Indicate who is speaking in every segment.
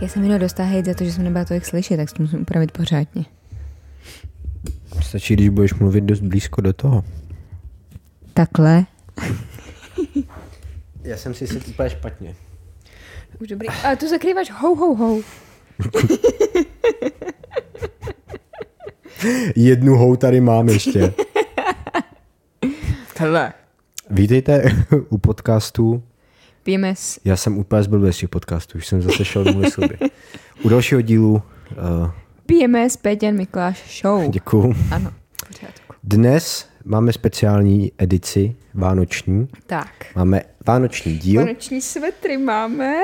Speaker 1: Já jsem jenom dostala hejt za to, že jsem nebyla tolik slyšet, tak to musím upravit pořádně.
Speaker 2: Stačí, když budeš mluvit dost blízko do toho.
Speaker 1: Takhle.
Speaker 2: Já jsem si se úplně špatně.
Speaker 1: Už dobrý. A tu zakrýváš hou, hou, hou.
Speaker 2: Jednu hou tady mám ještě.
Speaker 1: Hele.
Speaker 2: Vítejte u podcastu.
Speaker 1: PMS.
Speaker 2: Já jsem úplně zblbě z těch podcastů, už jsem zase šel domů sluby. U dalšího dílu, uh,
Speaker 1: PMS Péťan Mikláš Show.
Speaker 2: děkuju.
Speaker 1: Ano, pořádku.
Speaker 2: Dnes máme speciální edici vánoční.
Speaker 1: Tak.
Speaker 2: Máme vánoční díl,
Speaker 1: Vánoční svetry máme.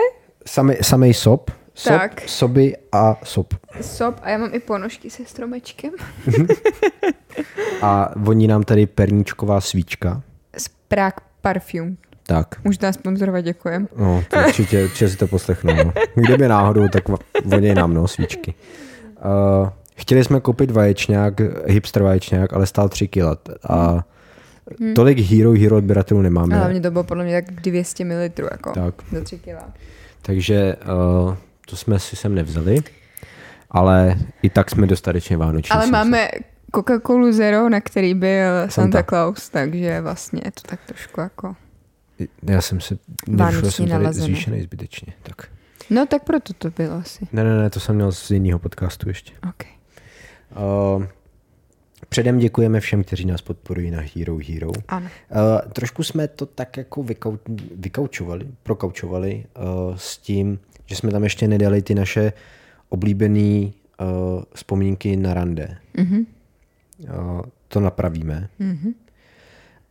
Speaker 2: samej, samej sop, sop,
Speaker 1: Tak.
Speaker 2: soby a sop.
Speaker 1: Sop a já mám i ponožky se stromečkem.
Speaker 2: A voní nám tady perníčková svíčka.
Speaker 1: Z Prague Parfum.
Speaker 2: Tak,
Speaker 1: Můžu nás sponzorovat, děkujem.
Speaker 2: no, to určitě, určitě si to poslechnu. No. Kdyby náhodou, tak voní nám, no, svíčky. Uh, chtěli jsme koupit vaječňák, hipster vaječňák, ale stál 3 kg. A tolik Hero Hero odběratelů nemáme.
Speaker 1: A hlavně to bylo podle mě tak 200 ml, jako
Speaker 2: Tak.
Speaker 1: za 3 kila.
Speaker 2: Takže uh, to jsme si sem nevzali, ale i tak jsme dostatečně vánoční.
Speaker 1: Ale máme Coca-Colu Zero, na který byl Santa,
Speaker 2: Santa.
Speaker 1: Claus, takže vlastně je to tak trošku jako...
Speaker 2: Já jsem se, nevšel jsem tady
Speaker 1: nalazené.
Speaker 2: zvýšený zbytečně. Tak.
Speaker 1: No tak proto to bylo asi.
Speaker 2: Ne, ne, ne, to jsem měl z jiného podcastu ještě.
Speaker 1: Okay.
Speaker 2: Uh, předem děkujeme všem, kteří nás podporují na Hero Hero.
Speaker 1: Ano.
Speaker 2: Uh, trošku jsme to tak jako vykau, vykaučovali, prokaučovali uh, s tím, že jsme tam ještě nedali ty naše oblíbené uh, vzpomínky na rande.
Speaker 1: Mhm.
Speaker 2: Uh, to napravíme.
Speaker 1: Mhm.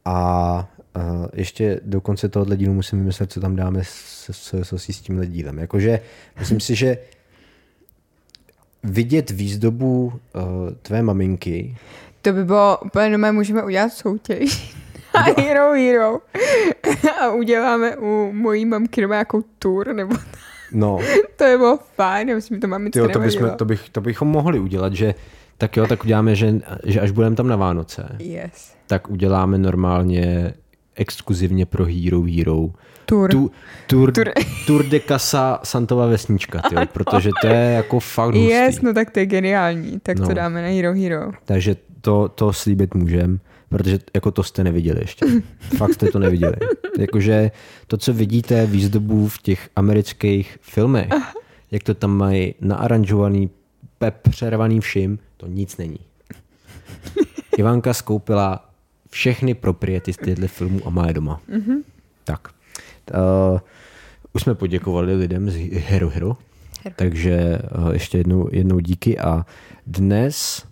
Speaker 2: A uh, ještě do konce tohohle dílu musím vymyslet, co tam dáme s, s, s, s tímhle dílem. Jakože myslím si, že vidět výzdobu uh, tvé maminky
Speaker 1: To by bylo úplně nové, můžeme udělat soutěž. A hero, hero. A uděláme u mojí mamky doma nějakou tour, nebo
Speaker 2: No,
Speaker 1: to je bylo fajn, já myslím, že to mám
Speaker 2: tyjo, to, bychom, to, bych, to bychom mohli udělat, že tak jo, tak uděláme, že, že až budeme tam na Vánoce,
Speaker 1: Yes.
Speaker 2: tak uděláme normálně exkluzivně pro Hero Hero
Speaker 1: Tour.
Speaker 2: tu, tour,
Speaker 1: Tour.
Speaker 2: tour de Casa Santova vesnička, tyjo, protože to je jako fakt hustý.
Speaker 1: Yes, no tak to je geniální. Tak
Speaker 2: No.
Speaker 1: to dáme na Hero Hero.
Speaker 2: Takže to, to slíbit můžem, protože jako to jste neviděli ještě. Fakt jste to neviděli. Jakože to, co vidíte výzdobu v těch amerických filmech, jak to tam mají naaranžovaný, pe- přervaný vším, to nic není. Ivanka skoupila všechny propriety z těchto filmů a má je doma. Mm-hmm. Tak. Uh, už jsme poděkovali lidem z Hero Hero,
Speaker 1: Hero.
Speaker 2: takže uh, ještě jednou, jednou díky a dnes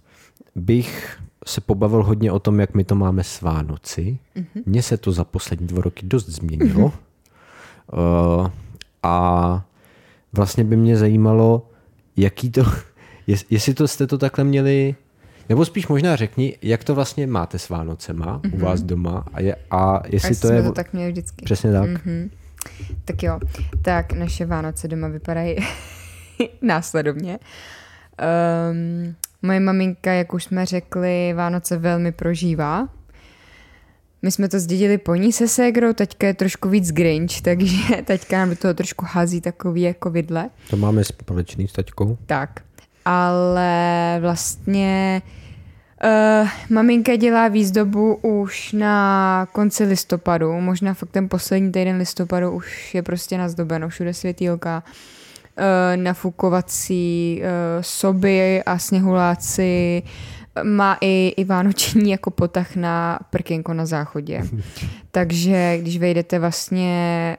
Speaker 2: bych se pobavil hodně o tom, jak my to máme s Vánoci. Mm-hmm. Mně se to za poslední dva roky dost změnilo. uh, a vlastně by mě zajímalo, jaký to, jest, jestli to jste to takhle měli, nebo spíš možná řekni, jak to vlastně máte s Vánocema mm-hmm. u vás doma a, je, a jestli
Speaker 1: A
Speaker 2: to
Speaker 1: jsme
Speaker 2: je...
Speaker 1: to tak měli vždycky.
Speaker 2: Přesně tak. Mm.
Speaker 1: Mhm. Tak jo, tak naše Vánoce doma vypadají následovně. Um, moje maminka, jak už jsme řekli, Vánoce velmi prožívá. My jsme to zdědili po ní se ségrou, teďka je trošku víc grinch, takže teďka nám do toho trošku hází takový jako vidle.
Speaker 2: To máme společný s taťkou.
Speaker 1: Tak, ale vlastně uh, maminka dělá výzdobu už na konci listopadu, možná fakt ten poslední týden listopadu už je prostě nazdobeno, všude světýlka, uh, nafukovací uh, soby a sněhuláci, má i, i vánoční jako potah na prkénko na záchodě. Takže když vejdete vlastně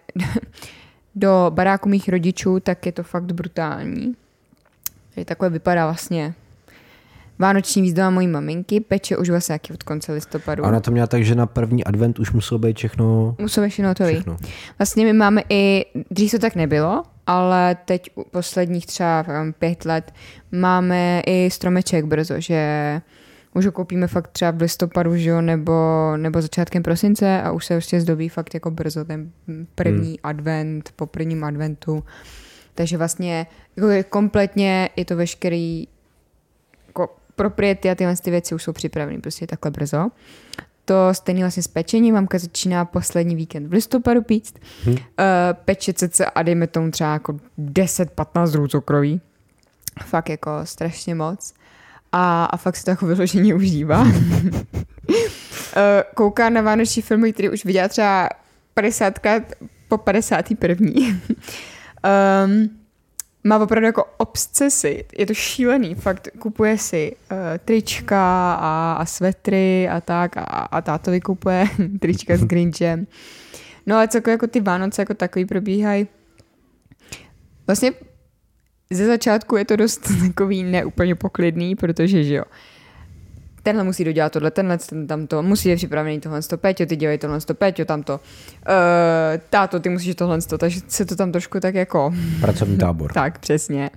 Speaker 1: do baráku mých rodičů, tak je to fakt brutální. Takže takhle vypadá vlastně vánoční výzdoba mojí maminky. Peče už vlastně taky od konce listopadu.
Speaker 2: A ona to měla tak, že na první advent už muselo být všechno...
Speaker 1: Musíme všechno hotový.
Speaker 2: všechno.
Speaker 1: Vlastně my máme i, dřív to tak nebylo, ale teď u posledních třeba pět let máme i stromeček brzo, že už ho koupíme fakt třeba v listopadu, že jo, nebo, nebo začátkem prosince a už se prostě zdobí fakt jako brzo ten první hmm. advent, po prvním adventu. Takže vlastně jako kompletně je to veškerý jako propriety a tyhle ty věci už jsou připraveny prostě takhle brzo. to stejný vlastně s pečením. Mamka začíná poslední víkend v listopadu pít. Hmm. Uh, peče cece a dejme tomu třeba jako 10-15 druhů cukroví. Fakt jako strašně moc. A, a fakt se to jako vyloženě užívá. Kouká na vánoční filmy, který už viděla třeba 50 po 51. um, má opravdu jako obsesy, je to šílený, fakt kupuje si uh, trička a, a svetry a tak a, a tátovi kupuje trička s Grinchem. No ale celkově jako ty Vánoce jako takový probíhají. Vlastně ze začátku je to dost takový neúplně poklidný, protože že jo, tenhle musí dodělat tohle, tenhle, ten, tamto, musí je připravený tohle, to, Peťo, ty dělej tohle, to, Peťo, tamto, uh, táto, ty musíš tohle, to, takže se to tam trošku tak jako...
Speaker 2: Pracovní tábor.
Speaker 1: tak, přesně.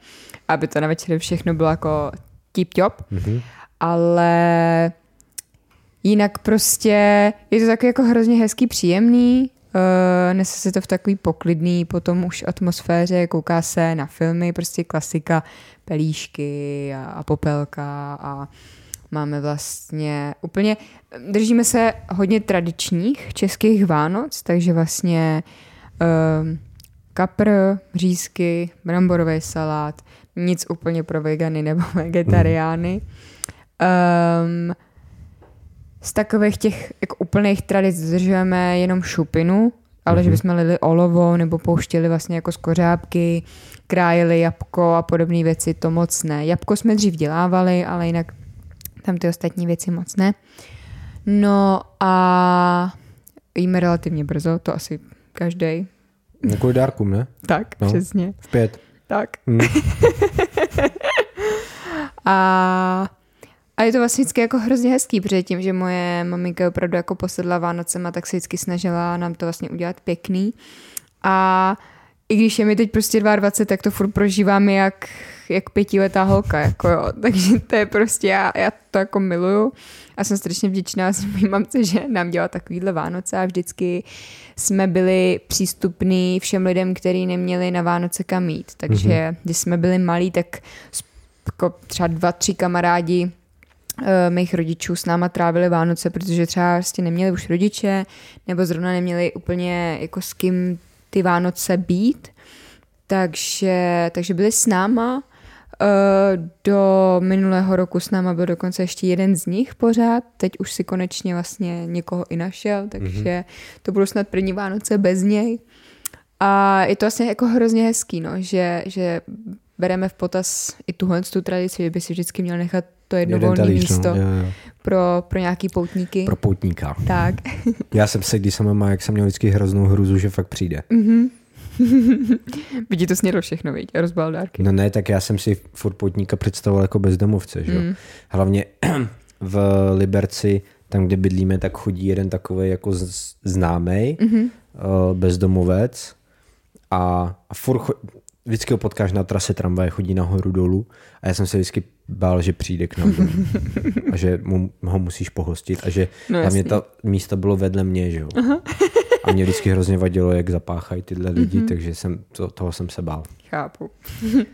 Speaker 1: Aby to na večer všechno bylo jako tip-top, mm-hmm. ale jinak prostě je to takový jako hrozně hezký, příjemný, Uh, nese se to v takový poklidný potom už atmosféře, kouká se na filmy, prostě klasika, pelíšky a, a popelka a Máme vlastně úplně, držíme se hodně tradičních českých Vánoc, takže vlastně um, kapr, řízky, bramborový salát, nic úplně pro vegany nebo vegetariány. Um, z takových těch jako úplných tradic zdržujeme jenom šupinu, ale mm-hmm. že mhm. bychom lili olovo nebo pouštěli vlastně jako z kořápky, krájeli jabko a podobné věci, to moc ne. Jabko jsme dřív dělávali, ale jinak tam ty ostatní věci moc ne. No a jíme relativně brzo, to asi každý.
Speaker 2: Kvůli dárkům, ne?
Speaker 1: Tak, no, přesně.
Speaker 2: V pět.
Speaker 1: Tak. Hmm. a, a je to vlastně vždycky jako hrozně hezký, protože tím, že moje maminka opravdu jako posedla Vánocema, tak se vždycky snažila nám to vlastně udělat pěkný. A i když je mi teď prostě 22, tak to furt prožívám jak, jak pětiletá holka, jako jo. Takže to je prostě, já, já to jako miluju a jsem strašně vděčná s mým mamce, že nám dělá takovýhle Vánoce a vždycky jsme byli přístupní všem lidem, kteří neměli na Vánoce kam jít. Takže mm-hmm. když jsme byli malí, tak jako třeba dva, tři kamarádi uh, mých rodičů s náma trávili Vánoce, protože třeba vlastně neměli už rodiče, nebo zrovna neměli úplně jako s kým ty Vánoce být. Takže, takže byli s náma. Eh, do minulého roku s náma byl dokonce ještě jeden z nich pořád. Teď už si konečně vlastně někoho i našel, takže mm-hmm. to budou snad první Vánoce bez něj. A je to vlastně jako hrozně hezký, no, že, že bereme v potaz i tuhle tu tradici, že by si vždycky měl nechat to jedno volné místo no, jo, jo. Pro, pro nějaký poutníky.
Speaker 2: Pro poutníka.
Speaker 1: Tak.
Speaker 2: Já jsem se, když jsem má, jak jsem měl vždycky hroznou hruzu, že fakt přijde.
Speaker 1: Mm-hmm. Vidí to snědl všechno, viď? A rozbal dárky.
Speaker 2: No ne, tak já jsem si furt poutníka představoval jako bezdomovce, že mm. Hlavně v Liberci, tam, kde bydlíme, tak chodí jeden takový jako známý mm-hmm. bezdomovec a, a furt cho- vždycky ho potkáš na trase tramvaje, chodí nahoru dolů a já jsem se vždycky bál, že přijde k nám a že mu, ho musíš pohostit a že no, hlavně ta místo bylo vedle mě, že jo. A mě vždycky hrozně vadilo, jak zapáchají tyhle lidi, mm-hmm. takže jsem, to, toho jsem se bál.
Speaker 1: Chápu.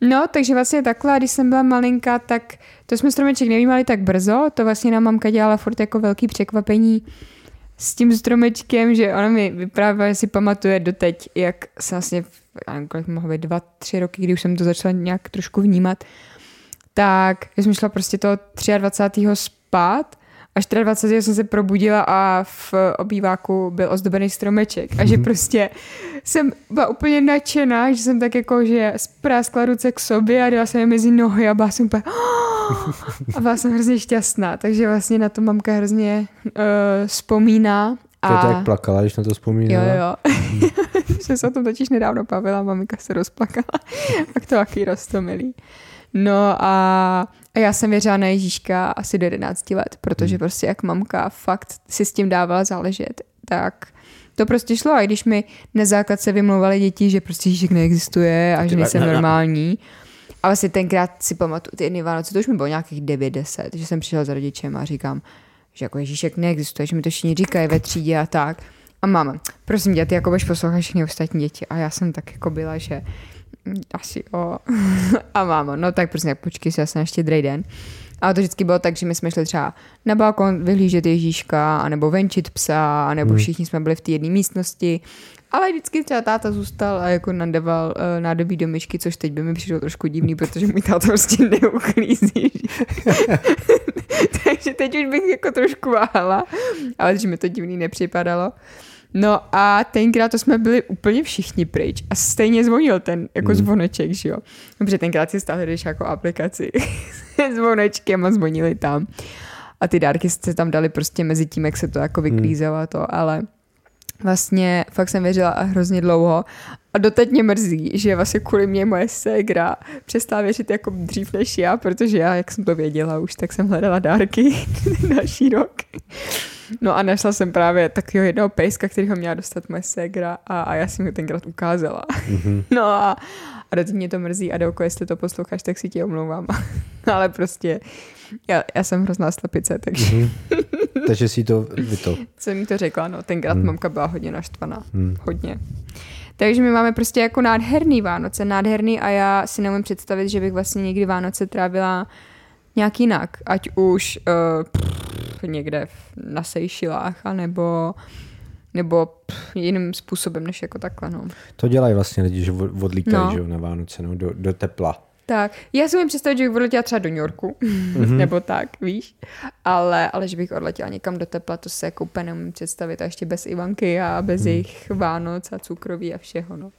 Speaker 1: No, takže vlastně takhle, když jsem byla malinká, tak to jsme stromeček nevýmali tak brzo, to vlastně nám mamka dělala furt jako velký překvapení s tím stromečkem, že ona mi vyprávěla, že si pamatuje doteď, jak se vlastně, já nevím, kolik mohlo být, dva, tři roky, kdy už jsem to začala nějak trošku vnímat, tak já jsem šla prostě toho 23. spát a 24. jsem se probudila a v obýváku byl ozdobený stromeček a že mhm. prostě jsem byla úplně nadšená, že jsem tak jako, že spráskla ruce k sobě a dala jsem je mezi nohy a byla jsem úplně a byla jsem hrozně šťastná, takže vlastně na to mamka hrozně uh, vzpomíná.
Speaker 2: A... To jak plakala, když na to vzpomínala?
Speaker 1: Jo, jo. jsem se o tom totiž nedávno bavila, mamika se rozplakala. tak to taky rostomilý. No a, a já jsem věřila na Ježíška asi do 11 let, protože hmm. prostě jak mamka fakt si s tím dávala záležet, tak to prostě šlo. A když mi na se vymlouvali děti, že prostě Ježíšek neexistuje a že nejsem normální, ale vlastně tenkrát si pamatuju ty jedny Vánoce, to už mi bylo nějakých 9-10, že jsem přišel za rodičem a říkám, že jako Ježíšek neexistuje, že mi to všichni říkají ve třídě a tak. A máma, prosím tě, ty jako budeš poslouchat všechny ostatní děti. A já jsem tak jako byla, že asi o. a mámo, no tak prostě počkej si, já jsem ještě den. A to vždycky bylo tak, že my jsme šli třeba na balkon vyhlížet Ježíška, anebo venčit psa, anebo
Speaker 2: Hmm.
Speaker 1: všichni jsme byli v té jedné místnosti. Ale vždycky třeba táta zůstal a jako nadeval uh, nádobí do myšky, což teď by mi přišlo trošku divný, protože můj táta prostě neuklízí. Takže teď už bych jako trošku váhala, ale že mi to divný nepřipadalo. No a tenkrát to jsme byli úplně všichni pryč a stejně zvonil ten jako
Speaker 2: Hmm.
Speaker 1: zvoneček, že jo. Dobře, tenkrát si stáhli když jako aplikaci zvonečkem a zvonili tam. A ty dárky se tam dali prostě mezi tím, jak se to jako vyklízelo a to, ale vlastně fakt jsem věřila a hrozně dlouho. A doteď mě mrzí, že vlastně kvůli mě moje ségra přestala věřit jako dřív než já, protože já, jak jsem to věděla už, tak jsem hledala dárky další rok. No a našla jsem právě takového jednoho pejska, který ho měla dostat moje ségra a, a já jsem ho tenkrát ukázala.
Speaker 2: Mhm.
Speaker 1: No a, a doteď mě to mrzí a Delko, jestli to posloucháš, tak si tě omlouvám. Ale prostě já, já jsem hrozná slepice, takže
Speaker 2: Mhm. Takže si to vy to.
Speaker 1: jsem mi to řekla, no tenkrát
Speaker 2: Hmm.
Speaker 1: mamka byla hodně naštvaná.
Speaker 2: Hmm.
Speaker 1: Hodně. Takže my máme prostě jako nádherný Vánoce, nádherný a já si neumím představit, že bych vlastně někdy Vánoce trávila nějak jinak. Ať už uh, pff, někde v- na Seychellách, anebo nebo pff, jiným způsobem, než jako takhle, no.
Speaker 2: To dělají vlastně lidi, že od- odlítají
Speaker 1: No.
Speaker 2: že na Vánoce no, do, do tepla.
Speaker 1: Tak, já si umím představit, že bych odletěla třeba do New Yorku, mm-hmm. nebo tak, víš, ale, ale že bych odletěla někam do tepla, to se jako úplně neumím představit a ještě bez Ivanky a bez mm. jejich Vánoc a cukroví a všeho, no.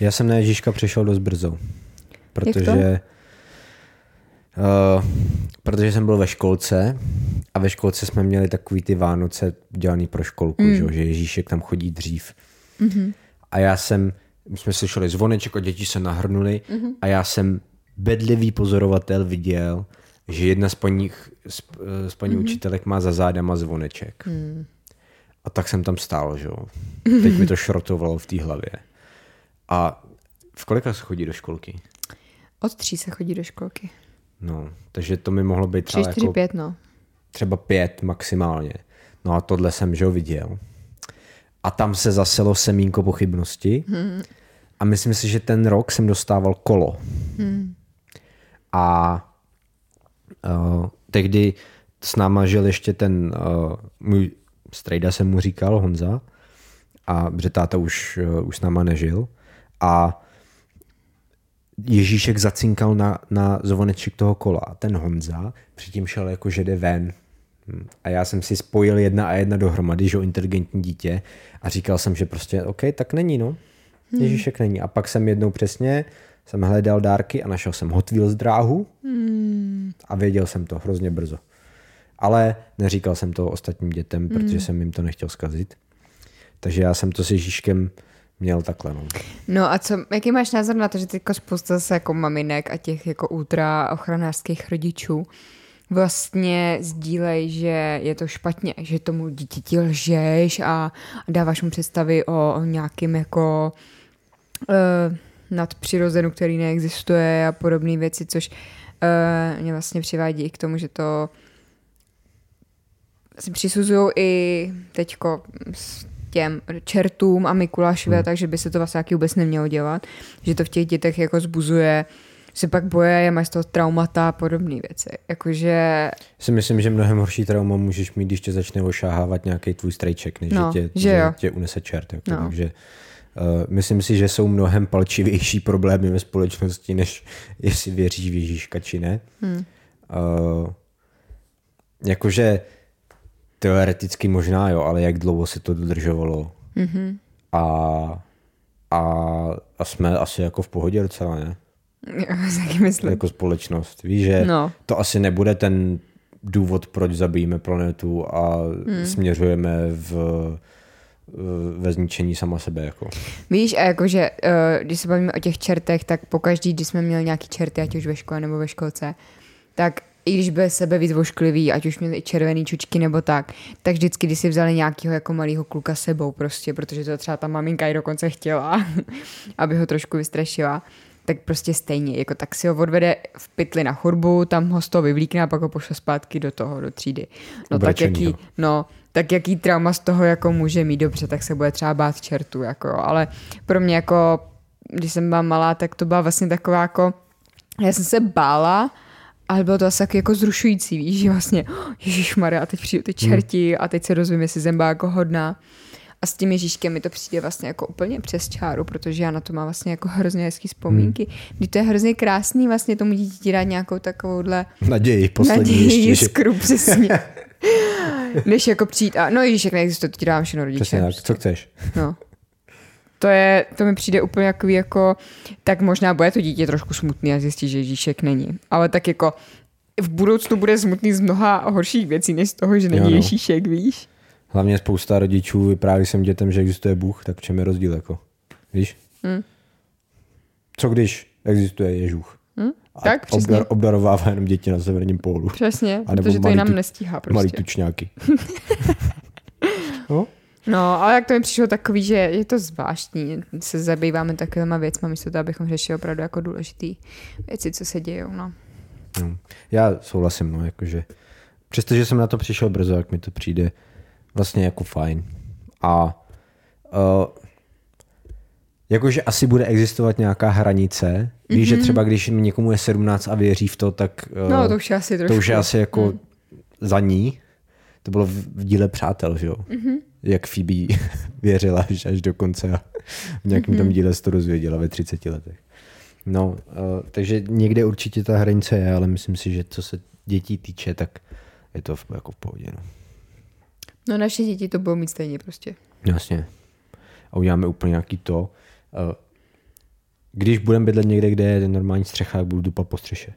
Speaker 2: Já jsem na Ježíška přišel dost brzo, protože uh, protože jsem byl ve školce a ve školce jsme měli takový ty Vánoce dělaný pro školku, mm. že, že Ježíšek tam chodí dřív. Mm-hmm. A já jsem, my jsme slyšeli zvoneček a děti se nahrnuli mm-hmm. a já jsem bedlivý pozorovatel viděl, že jedna z paní, z, z paní mm-hmm. učitelek má za zádama zvoneček. Mm. A tak jsem tam stál, že jo. Teď mi to šrotovalo v té hlavě. A v kolika se chodí do školky?
Speaker 1: Od tří se chodí do školky.
Speaker 2: No, takže to mi mohlo být
Speaker 1: Tři,
Speaker 2: třeba,
Speaker 1: čtyři,
Speaker 2: jako
Speaker 1: pět, no.
Speaker 2: třeba pět maximálně. No a tohle jsem, že ho viděl. A tam se zaselo semínko pochybnosti. Hmm. A myslím si, že ten rok jsem dostával kolo. Hmm. A uh, tehdy s náma žil ještě ten uh, můj strejda jsem mu říkal, Honza, a protože táta už, uh, už s náma nežil. A Ježíšek zacinkal na, na zvoneček toho kola. A ten Honza předtím šel jako, že jde ven. Hm. A já jsem si spojil jedna a jedna dohromady, že jo, inteligentní dítě a říkal jsem, že prostě OK, tak není, no. Ježíšek není. A pak jsem jednou přesně, jsem hledal dárky a našel jsem Hot Wheels dráhu a věděl jsem to hrozně brzo. Ale neříkal jsem to ostatním dětem, protože jsem jim to nechtěl zkazit. Takže já jsem to s Ježíškem měl takhle, no.
Speaker 1: No a co, jaký máš názor na to, že teďko spousta zase jako maminek a těch jako ultra ochranářských rodičů vlastně sdílej, že je to špatně, že tomu dítěti lžeš a dáváš mu představy o, o nějakým jako uh, nadpřirozenu, který neexistuje a podobné věci, což uh, mě vlastně přivádí i k tomu, že to si přisuzují i teďko s těm čertům a Mikulášové, hmm. takže by se to vlastně taky vůbec nemělo dělat, že to v těch dětech jako zbuzuje se pak boje, mají z toho traumata a podobné věci. Jakože...
Speaker 2: Si myslím, že mnohem horší trauma můžeš mít, když tě začne ošáhávat nějaký tvůj strejček, než
Speaker 1: No,
Speaker 2: že, tě,
Speaker 1: že
Speaker 2: tě unese čert. Jako,
Speaker 1: No.
Speaker 2: Takže myslím si, že jsou mnohem palčivější problémy ve společnosti, než jestli věříš v Ježíška či ne. Hmm. Uh, jakože teoreticky možná jo, ale jak dlouho se to dodržovalo. Mm-hmm. A, a, a jsme asi jako v pohodě docela, ne?
Speaker 1: Taky myslím.
Speaker 2: jako společnost. Víš, že
Speaker 1: No.
Speaker 2: to asi nebude ten důvod, proč zabijíme planetu a hmm. směřujeme v, ve zničení sama sebe. Jako.
Speaker 1: Víš, a jakože, uh, když se bavíme o těch čertech, tak pokaždý, když jsme měli nějaký čerty, ať už ve škole nebo ve školce, tak i když byli sebe víc vošklivý, ať už měli i červený čučky nebo tak, tak vždycky, když si vzali nějakého jako malého kluka sebou prostě, protože to třeba ta maminka i dokonce chtěla, aby ho trošku vystrašila, tak prostě stejně, jako tak si ho odvede v pytli na churbu, tam ho z toho vyvlíkne a pak ho pošle zpátky do toho, do třídy. No tak jaký, no, tak jaký trauma z toho jako může mít dobře, tak se bude třeba bát čertu, jako jo. ale pro mě jako, když jsem byla malá, tak to byla vlastně taková jako, já jsem se bála, Ale bylo to asi taky jako zrušující, víš, že vlastně, Ježíš a teď přijdu ty čerti a teď se rozumím, jestli zemba jako hodná. A s tím Ježíškem mi to přijde vlastně jako úplně přes čáru, protože já na to mám vlastně jako hrozně hezký vzpomínky. Hmm. Když to je hrozně krásný vlastně tomu dítě dát nějakou takovouhle
Speaker 2: naději, poslední
Speaker 1: naději,
Speaker 2: ještě,
Speaker 1: jiskru, že... přesně. Než jako přijít a no Ježíšek neexistuje, to ti dávám všechno rodičům.
Speaker 2: Přesně tak, co chceš.
Speaker 1: No. To, je, to mi přijde úplně jako, jako, tak možná bude to dítě trošku smutný a zjistí, že Ježíšek není. Ale tak jako v budoucnu bude smutný z mnoha horších věcí, než z toho, že není jo, no. Ježíšek, víš?
Speaker 2: Hlavně spousta rodičů vypráví svým dětem, že existuje Bůh, tak v čem je rozdíl, jako? Víš? Hmm. Co když existuje
Speaker 1: Hmm? Tak, přesně.
Speaker 2: Obdar, obdarovává jenom děti na severním pólu.
Speaker 1: Přesně, a protože to jinam nestíhá prostě.
Speaker 2: Malý tučňáky.
Speaker 1: no? No, ale jak to mi přišlo takový, že je to zvláštní, se zabýváme takovýma věcmi, místo toho, abychom řešili opravdu jako důležité věci, co se dějí. No.
Speaker 2: Hmm. Já souhlasím, no, jakože přestože jsem na to přišel brzo, jak mi to přijde vlastně jako fajn. A uh, jakože asi bude existovat nějaká hranice. Víš, mm-hmm. že mhm. třeba když někomu je 17 a věří v to, tak uh,
Speaker 1: no, to už je asi, trošku.
Speaker 2: to už je asi jako mm. za ní. To bylo v, díle Přátel, že jo? Mm-hmm. Jak Phoebe věřila až, až do konce a v nějakém mm-hmm. tom díle se to dozvěděla ve 30 letech. No, uh, takže někde určitě ta hranice je, ale myslím si, že co se dětí týče, tak je to v, jako v pohodě. No.
Speaker 1: no naše děti to budou mít stejně prostě.
Speaker 2: Jasně. A uděláme úplně nějaký to. Uh, když budeme bydlet někde, kde je normální střecha, tak budu dupat po střeše.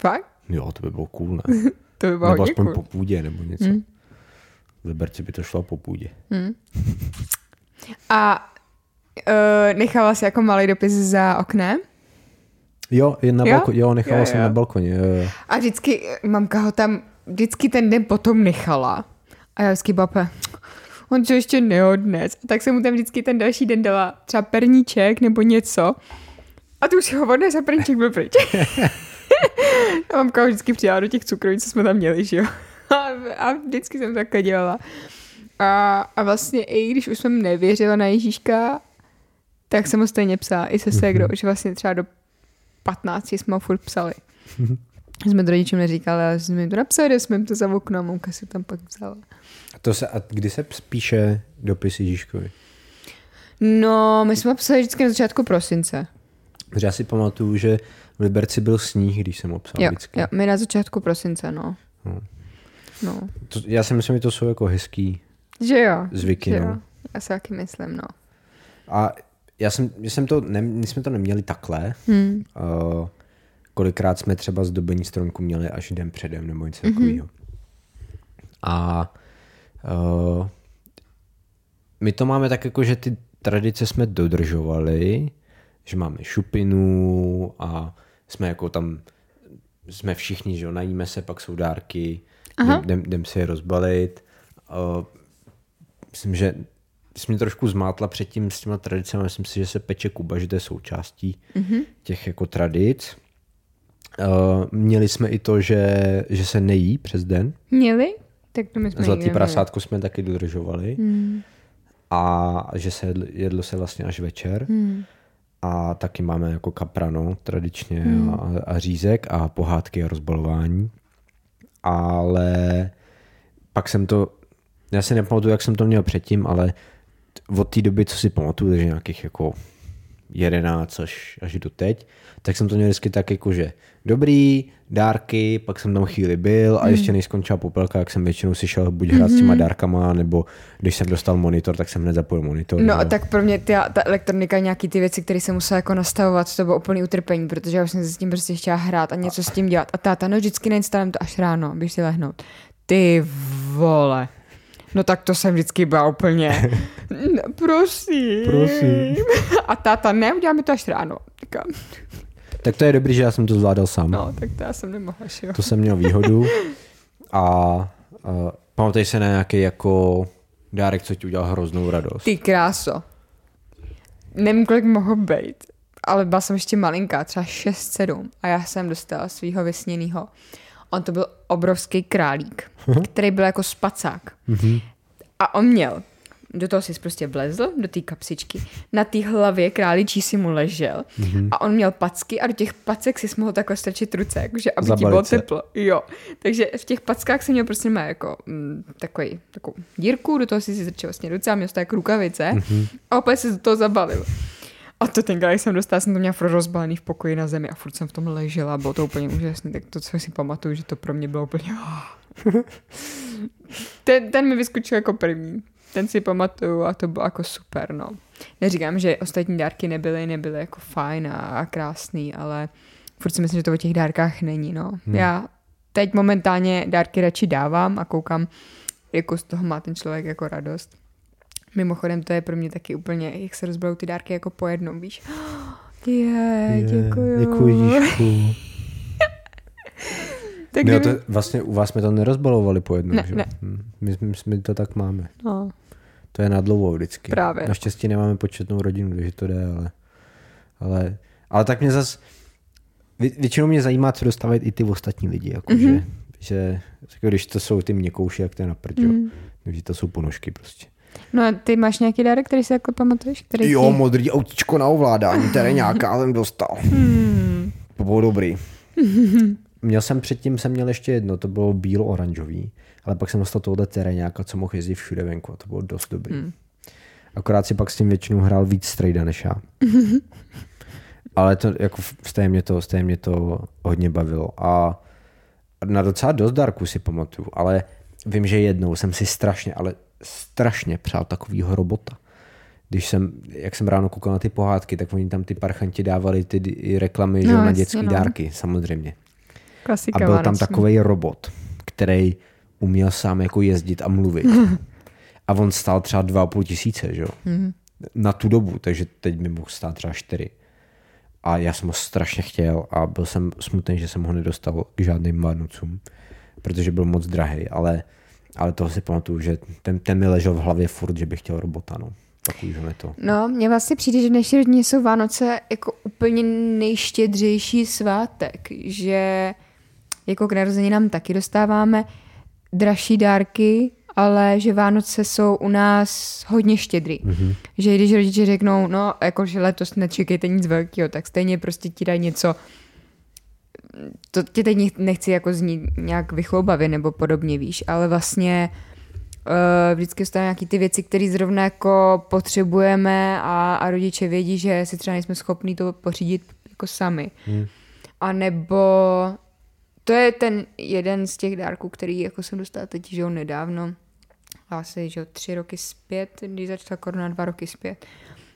Speaker 1: Fakt?
Speaker 2: Jo, to by bylo cool, ne?
Speaker 1: to by bylo
Speaker 2: Nebo aspoň
Speaker 1: cool.
Speaker 2: po půdě, nebo něco. Hmm. V Liberci by to šlo po půdě. Hmm.
Speaker 1: A uh, nechala jsi jako malý dopis za oknem?
Speaker 2: Jo, je na balko- jo, nechala jo, jsem jo. na balkoně. Jo, jo.
Speaker 1: A vždycky, mamka ho tam vždycky ten den potom nechala. A já vždycky, bape, on to ještě neodnes. A tak jsem mu tam vždycky ten další den dala třeba perníček nebo něco. A tu už si ho odnes a perníček byl pryč. a mamka vždycky přijela do těch cukroví, co jsme tam měli, že jo. A, a vždycky jsem takhle dělala. A, a vlastně i když už jsem nevěřila na Ježíška, tak jsem ho stejně psala i se ségrou, mm-hmm. že vlastně třeba do 15 jsme ho furt psali. Mm-hmm. Jsme to rodičům neříkali, ale jsme jim to napsali, jsme jim to za okno a mamka si tam pak vzala.
Speaker 2: A, to se, a kdy se píše dopis Ježíškovi?
Speaker 1: No, my jsme psali vždycky na začátku prosince.
Speaker 2: Já si pamatuju, že v Liberci byl sníh, když jsem ho psal
Speaker 1: jo,
Speaker 2: vždycky.
Speaker 1: Jo, my na začátku prosince, no. no.
Speaker 2: no. To, já si myslím, že to jsou jako hezký
Speaker 1: že jo,
Speaker 2: zvyky.
Speaker 1: Že
Speaker 2: no.
Speaker 1: jo. Já si taky myslím, no.
Speaker 2: A já jsem, já jsem to, ne, my jsme to neměli takhle. Hmm. Uh, kolikrát jsme třeba zdobení stromku měli až den předem nebo něco mm-hmm. takového. A uh, my to máme tak jako, že ty tradice jsme dodržovali, že máme šupinu a jsme jako tam, jsme všichni, že jo, najíme se, pak jsou dárky, jdem, jdem, jdem si je rozbalit. Uh, myslím, že jsi mě trošku zmátla předtím s těma tradicemi, myslím si, že se peče kuba, že to je součástí mm-hmm. těch jako tradic. Uh, měli jsme i to, že, že se nejí přes den.
Speaker 1: Měli? Tak to my jsme
Speaker 2: Zlatý prasátko jsme taky dodržovali. Hmm. A že se jedlo, jedlo se vlastně až večer. Hmm. A taky máme jako kaprano tradičně hmm. a, a řízek a pohádky a rozbalování. Ale pak jsem to, já si nepamatuju, jak jsem to měl předtím, ale od té doby, co si pamatuju, že nějakých jako 11 až, až do teď, tak jsem to měl vždycky tak jako, že dobrý, dárky, pak jsem tam chvíli byl a hmm. ještě než skončila popelka, jak jsem většinou si šel buď hrát mm-hmm. s těma mhm. dárkama, nebo když jsem dostal monitor, tak jsem hned zapojil monitor.
Speaker 1: No a tak pro mě ta, ta elektronika, nějaký ty věci, které jsem musela jako nastavovat, to bylo úplný utrpení, protože já jsem se s tím prostě chtěla hrát a něco s tím dělat. A táta, no vždycky neinstalujeme to až ráno, abych si lehnout. Ty vole. No tak to jsem vždycky byla úplně, no, prosím.
Speaker 2: Prosím.
Speaker 1: A táta, ne, uděláme to až ráno. Tak,
Speaker 2: tak to je dobrý, že já jsem to zvládal sám.
Speaker 1: No, tak to já jsem nemohla, jo.
Speaker 2: To jsem měl výhodu. A, a pamatuješ se na nějaký jako dárek, co ti udělal hroznou radost?
Speaker 1: Ty kráso. Nevím, kolik mohl být, ale byla jsem ještě malinká, třeba 6-7 a já jsem dostala svého vysněného on to byl obrovský králík, uh-huh. který byl jako spacák. Uh-huh. A on měl do toho si prostě vlezl, do té kapsičky. Na té hlavě králičí si mu ležel mm-hmm. a on měl packy a do těch pacek si mohl takhle strčit ruce, jakože aby Zabalit ti bylo se. teplo. Jo. Takže v těch packách jsem měl prostě má jako mm, takový, takovou dírku, do toho si si strčil vlastně ruce a měl to jako rukavice mm-hmm. a opět se do toho zabalil. A to tenkrát, když jsem dostala, jsem to měla rozbalený v pokoji na zemi a furt jsem v tom ležela, bylo to úplně úžasné, tak to, co si pamatuju, že to pro mě bylo úplně... ten, ten mi vyskočil jako první. Ten si pamatuju a to bylo jako super, no. Neříkám, že ostatní dárky nebyly, nebyly jako fajn a, a krásný, ale furt si myslím, že to o těch dárkách není, no. Hmm. Já teď momentálně dárky radši dávám a koukám, jako z toho má ten člověk jako radost. Mimochodem to je pro mě taky úplně, jak se rozbalou ty dárky jako po jednom, víš. Je, yeah, děkuju.
Speaker 2: Děkuji, tak no, to, vlastně u vás jsme to nerozbalovali po jednom, ne, že? Ne. Hm, my, my, my to tak máme. No. To je na dlouho vždycky.
Speaker 1: Právě.
Speaker 2: Naštěstí nemáme početnou rodinu, takže to jde, ale, ale, ale tak mě zas, vě, většinou mě zajímá, co dostávají i ty ostatní lidi, jako mm-hmm. že, že jako když to jsou ty měkouši, jak to je na prd, mm. takže to jsou ponožky prostě.
Speaker 1: No a ty máš nějaký dárek, který si jako pamatuješ? Který
Speaker 2: jo, ti... modrý autíčko na ovládání, nějaká jsem dostal. Hmm. To bylo dobrý. měl jsem předtím, jsem měl ještě jedno, to bylo bílo-oranžový, ale pak jsem dostal tohle teréňáka, co mohl jezdit všude venku a to bylo dost dobrý. Hmm. Akorát si pak s tím většinou hrál víc strejda než já. ale to, jako stejně mě to, stejně mě to hodně bavilo. A na docela dost darku si pamatuju, ale vím, že jednou jsem si strašně, ale strašně přál takovýho robota. Když jsem, jak jsem ráno koukal na ty pohádky, tak oni tam ty parchanti dávali ty reklamy no, že, na dětské no. dárky, samozřejmě.
Speaker 1: Klasika
Speaker 2: a byl tam takový robot, který uměl sám jako jezdit a mluvit. a on stál třeba dva a půl tisíce, že jo? Mm. Na tu dobu, takže teď mi mohl stát třeba čtyři. A já jsem ho strašně chtěl a byl jsem smutný, že jsem ho nedostal k žádným Vánocům, protože byl moc drahý, ale, ale toho si pamatuju, že ten, ten mi ležel v hlavě furt, že bych chtěl robota, no. Takový to.
Speaker 1: No, mně vlastně přijde, že dnešní rodině jsou Vánoce jako úplně nejštědřejší svátek, že jako k narozeninám taky dostáváme dražší dárky, ale že Vánoce jsou u nás hodně štědrý. Mm-hmm. Že když rodiče řeknou, no, jako že letos nečekejte nic velkého, tak stejně prostě ti dají něco, to tě teď nechci jako znít nějak vychloubavě nebo podobně, víš, ale vlastně uh, vždycky dostáváme nějaký ty věci, které zrovna jako potřebujeme a, a rodiče vědí, že si třeba nejsme schopní to pořídit jako sami. Mm. A nebo to je ten jeden z těch dárků, který jako jsem dostala teď, že jo, nedávno, asi, že jo, tři roky zpět, když začala korona dva roky zpět,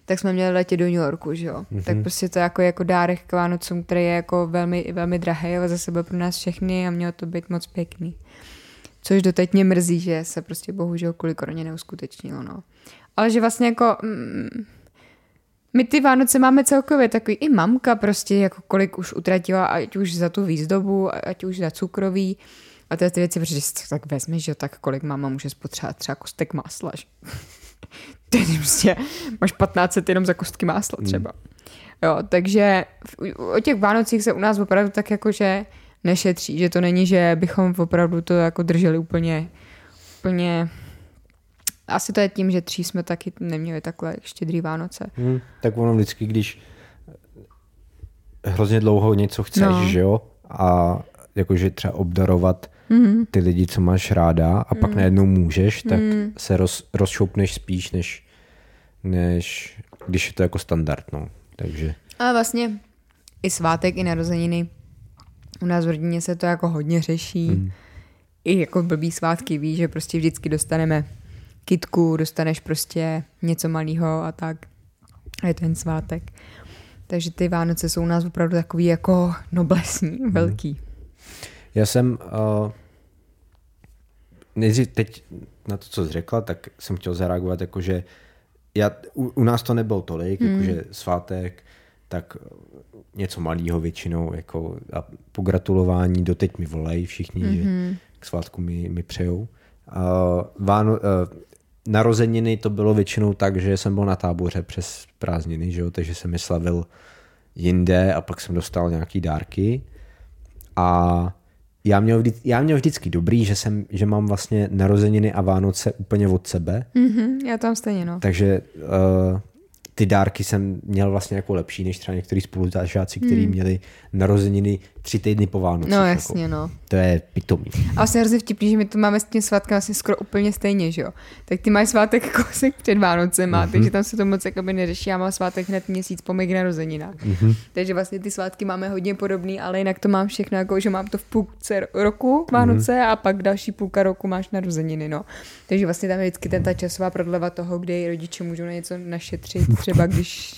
Speaker 1: tak jsme měli letět do New Yorku, že jo. Mm-hmm. Tak prostě to jako, jako dárek k Vánocům, který je jako velmi, velmi drahý, ale zase byl pro nás všechny a mělo to být moc pěkný. Což doteď mě mrzí, že se prostě bohužel kvůli koroně neuskutečnilo, no. Ale že vlastně jako... Mm, my ty Vánoce máme celkově takový, i mamka prostě jako kolik už utratila, ať už za tu výzdobu, ať už za cukroví a ty, ty věci, protože tak vezmeš, že tak kolik máma může spotřebovat třeba kostek másla, že? Ty prostě máš 15 jenom za kostky másla hmm. třeba. Mm. Jo, takže o těch Vánocích se u nás opravdu tak jako, že nešetří, že to není, že bychom opravdu to jako drželi úplně, úplně asi to je tím, že tří jsme taky neměli takhle štědrý Vánoce.
Speaker 2: Hmm, tak ono vždycky, když hrozně dlouho něco chceš, no. že jo? A jakože třeba obdarovat mm. ty lidi, co máš ráda a mm. pak najednou můžeš, tak mm. se roz, rozšoupneš spíš, než, než když je to jako standard, no. Takže...
Speaker 1: A vlastně i svátek, i narozeniny. U nás v rodině se to jako hodně řeší. Mm. I jako blbý svátky ví, že prostě vždycky dostaneme kitku, dostaneš prostě něco malého a tak. A je ten svátek. Takže ty Vánoce jsou u nás opravdu takový jako noblesní, mm. velký.
Speaker 2: Já jsem uh, nejdřív teď na to, co jsi řekla, tak jsem chtěl zareagovat, jakože já, u, u nás to nebylo tolik, mm. jakože svátek, tak něco malého většinou, jako a pogratulování, doteď mi volají všichni, mm-hmm. že mhm. k svátku mi, mi přejou. Uh, Váno, uh, narozeniny to bylo většinou tak, že jsem byl na táboře přes prázdniny, že jo? takže jsem je slavil jinde a pak jsem dostal nějaký dárky. A já měl, vždy, já měl vždycky dobrý, že, jsem, že mám vlastně narozeniny a Vánoce úplně od sebe.
Speaker 1: Mhm, já tam stejně, no.
Speaker 2: Takže uh, ty dárky jsem měl vlastně jako lepší než třeba některý spolužáci, kteří hmm. měli narozeniny tři týdny po Vánocích.
Speaker 1: No jasně,
Speaker 2: jako.
Speaker 1: no.
Speaker 2: To je pitomý.
Speaker 1: A vlastně hrozně vtipný, že my to máme s tím svátkem vlastně skoro úplně stejně, že jo. Tak ty máš svátek kousek před Vánocem, mm-hmm. takže tam se to moc jakoby neřeší. Já mám svátek hned měsíc po mých narozeninách. Mm-hmm. Takže vlastně ty svátky máme hodně podobný, ale jinak to mám všechno, jako že mám to v půlce roku Vánoce mm-hmm. a pak další půlka roku máš narozeniny, no. Takže vlastně tam je vždycky ten ta časová prodleva toho, kde rodiče můžou na něco našetřit, třeba když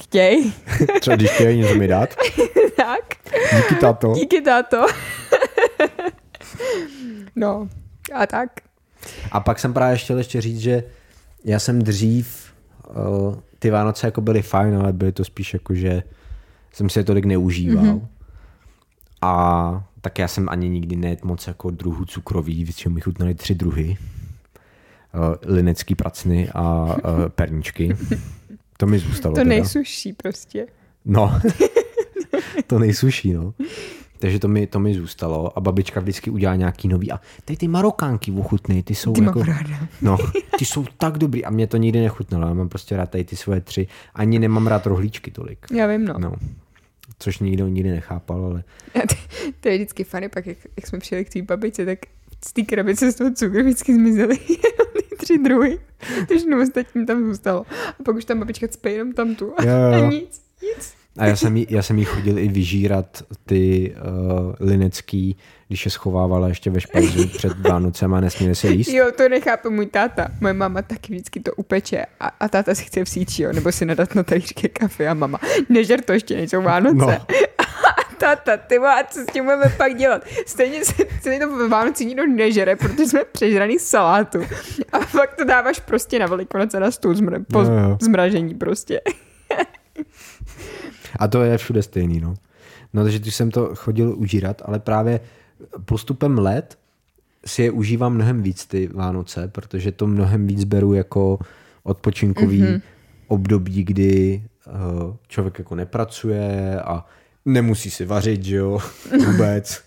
Speaker 1: chtějí.
Speaker 2: třeba když chtějí něco mi dát.
Speaker 1: tak.
Speaker 2: Díky táto.
Speaker 1: Díky táto. no, a tak.
Speaker 2: A pak jsem právě chtěl ještě říct, že já jsem dřív, uh, ty Vánoce jako byly fajn, ale byly to spíš jako, že jsem si je tolik neužíval. Mm-hmm. A tak já jsem ani nikdy nejet moc jako druhů cukroví, většinou mi chutnaly tři druhy. Uh, linecký pracny a uh, perničky. To mi zůstalo.
Speaker 1: To teda. nejsuší prostě.
Speaker 2: No, to nejsuší, no. Takže to mi, to mi zůstalo a babička vždycky udělá nějaký nový. A tady ty marokánky ochutný, ty jsou
Speaker 1: ty
Speaker 2: jako... No, ty jsou tak dobrý a mě to nikdy nechutnalo. Já mám prostě rád tady ty svoje tři. Ani nemám rád rohlíčky tolik.
Speaker 1: Já vím, no.
Speaker 2: no. Což nikdo nikdy nechápal, ale...
Speaker 1: to je vždycky fany, pak jak, jak jsme přijeli k té babičce, tak z té krabice z toho cukru vždycky zmizely ty tři druhy. Takže no ostatním tam zůstalo. A pak už tam babička cpe jenom tam tu.
Speaker 2: Jo, jo.
Speaker 1: A nic, nic.
Speaker 2: A já jsem, jí, já jsem jí chodil i vyžírat ty uh, linecký, když je schovávala ještě ve špajzu před Vánocem a nesměli se jíst.
Speaker 1: Jo, to nechápe můj táta. Moje máma taky vždycky to upeče a, a táta si chce vzít, jo, nebo si nadat na talířky kafe a mama, nežer to ještě nejsou Vánoce. No. táta, ty má, co s tím budeme pak dělat? Stejně se stejně to ve Vánoci nikdo nežere, protože jsme přežraný salátu. A pak to dáváš prostě na velikonoce na stůl zmr- po no, zmražení prostě.
Speaker 2: A to je všude stejný, no. No, takže když jsem to chodil užírat, ale právě postupem let si je užívám mnohem víc ty Vánoce, protože to mnohem víc beru jako odpočinkový mm-hmm. období, kdy uh, člověk jako nepracuje a nemusí si vařit, že jo, vůbec.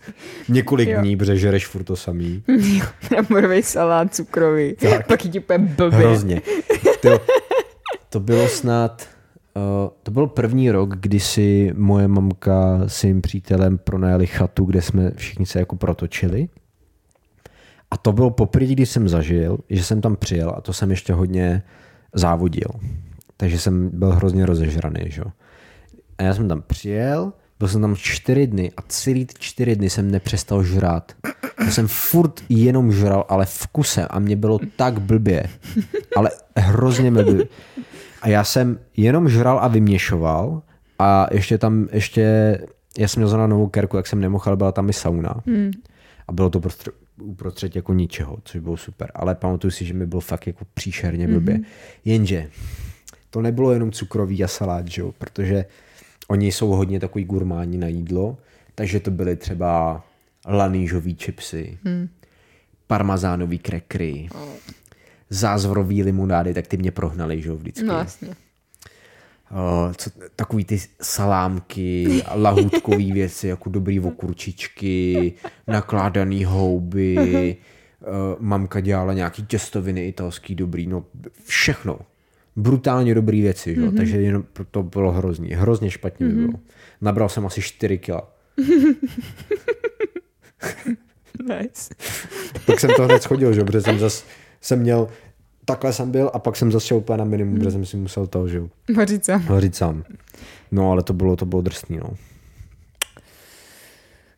Speaker 2: Několik jo. dní, protože žereš furt to samý.
Speaker 1: Bramborový salát cukrový, tak. pak ti úplně blbě.
Speaker 2: Hrozně. To, to bylo snad Uh, to byl první rok, kdy si moje mamka s jejím přítelem pronajali chatu, kde jsme všichni se jako protočili. A to bylo poprvé, kdy jsem zažil, že jsem tam přijel a to jsem ještě hodně závodil. Takže jsem byl hrozně rozežraný. Že? A já jsem tam přijel, byl jsem tam čtyři dny a celý ty čtyři dny jsem nepřestal žrát. Já jsem furt jenom žral, ale v kuse a mě bylo tak blbě. Ale hrozně blbě. A já jsem jenom žral a vyměšoval a ještě tam, ještě, já jsem měl zrovna novou kerku, jak jsem nemohl, ale byla tam i sauna. Hmm. A bylo to prostě uprostřed jako ničeho, což bylo super. Ale pamatuju si, že mi bylo fakt jako příšerně blbě. Mm-hmm. Jenže to nebylo jenom cukrový a salát, že jo? protože oni jsou hodně takový gurmáni na jídlo, takže to byly třeba lanížový chipsy, mm. parmazánový krekry, oh zázvorový limonády, tak ty mě prohnali, že jo, vždycky.
Speaker 1: No jasně.
Speaker 2: Uh, co, takový ty salámky, lahůdkový věci, jako dobrý okurčičky, nakládaný houby, uh, mamka dělala nějaký těstoviny italský dobrý, no všechno. Brutálně dobrý věci, že? Mm-hmm. takže jenom to bylo hrozně, hrozně špatně mm-hmm. bylo. Nabral jsem asi 4 kila.
Speaker 1: nice.
Speaker 2: tak jsem to hned schodil, že? protože jsem zase jsem měl, takhle jsem byl a pak jsem zase šel úplně na minimum, hmm. protože jsem si musel to, že
Speaker 1: sám.
Speaker 2: Vařit sám. No, ale to bylo, to bylo drsný, no.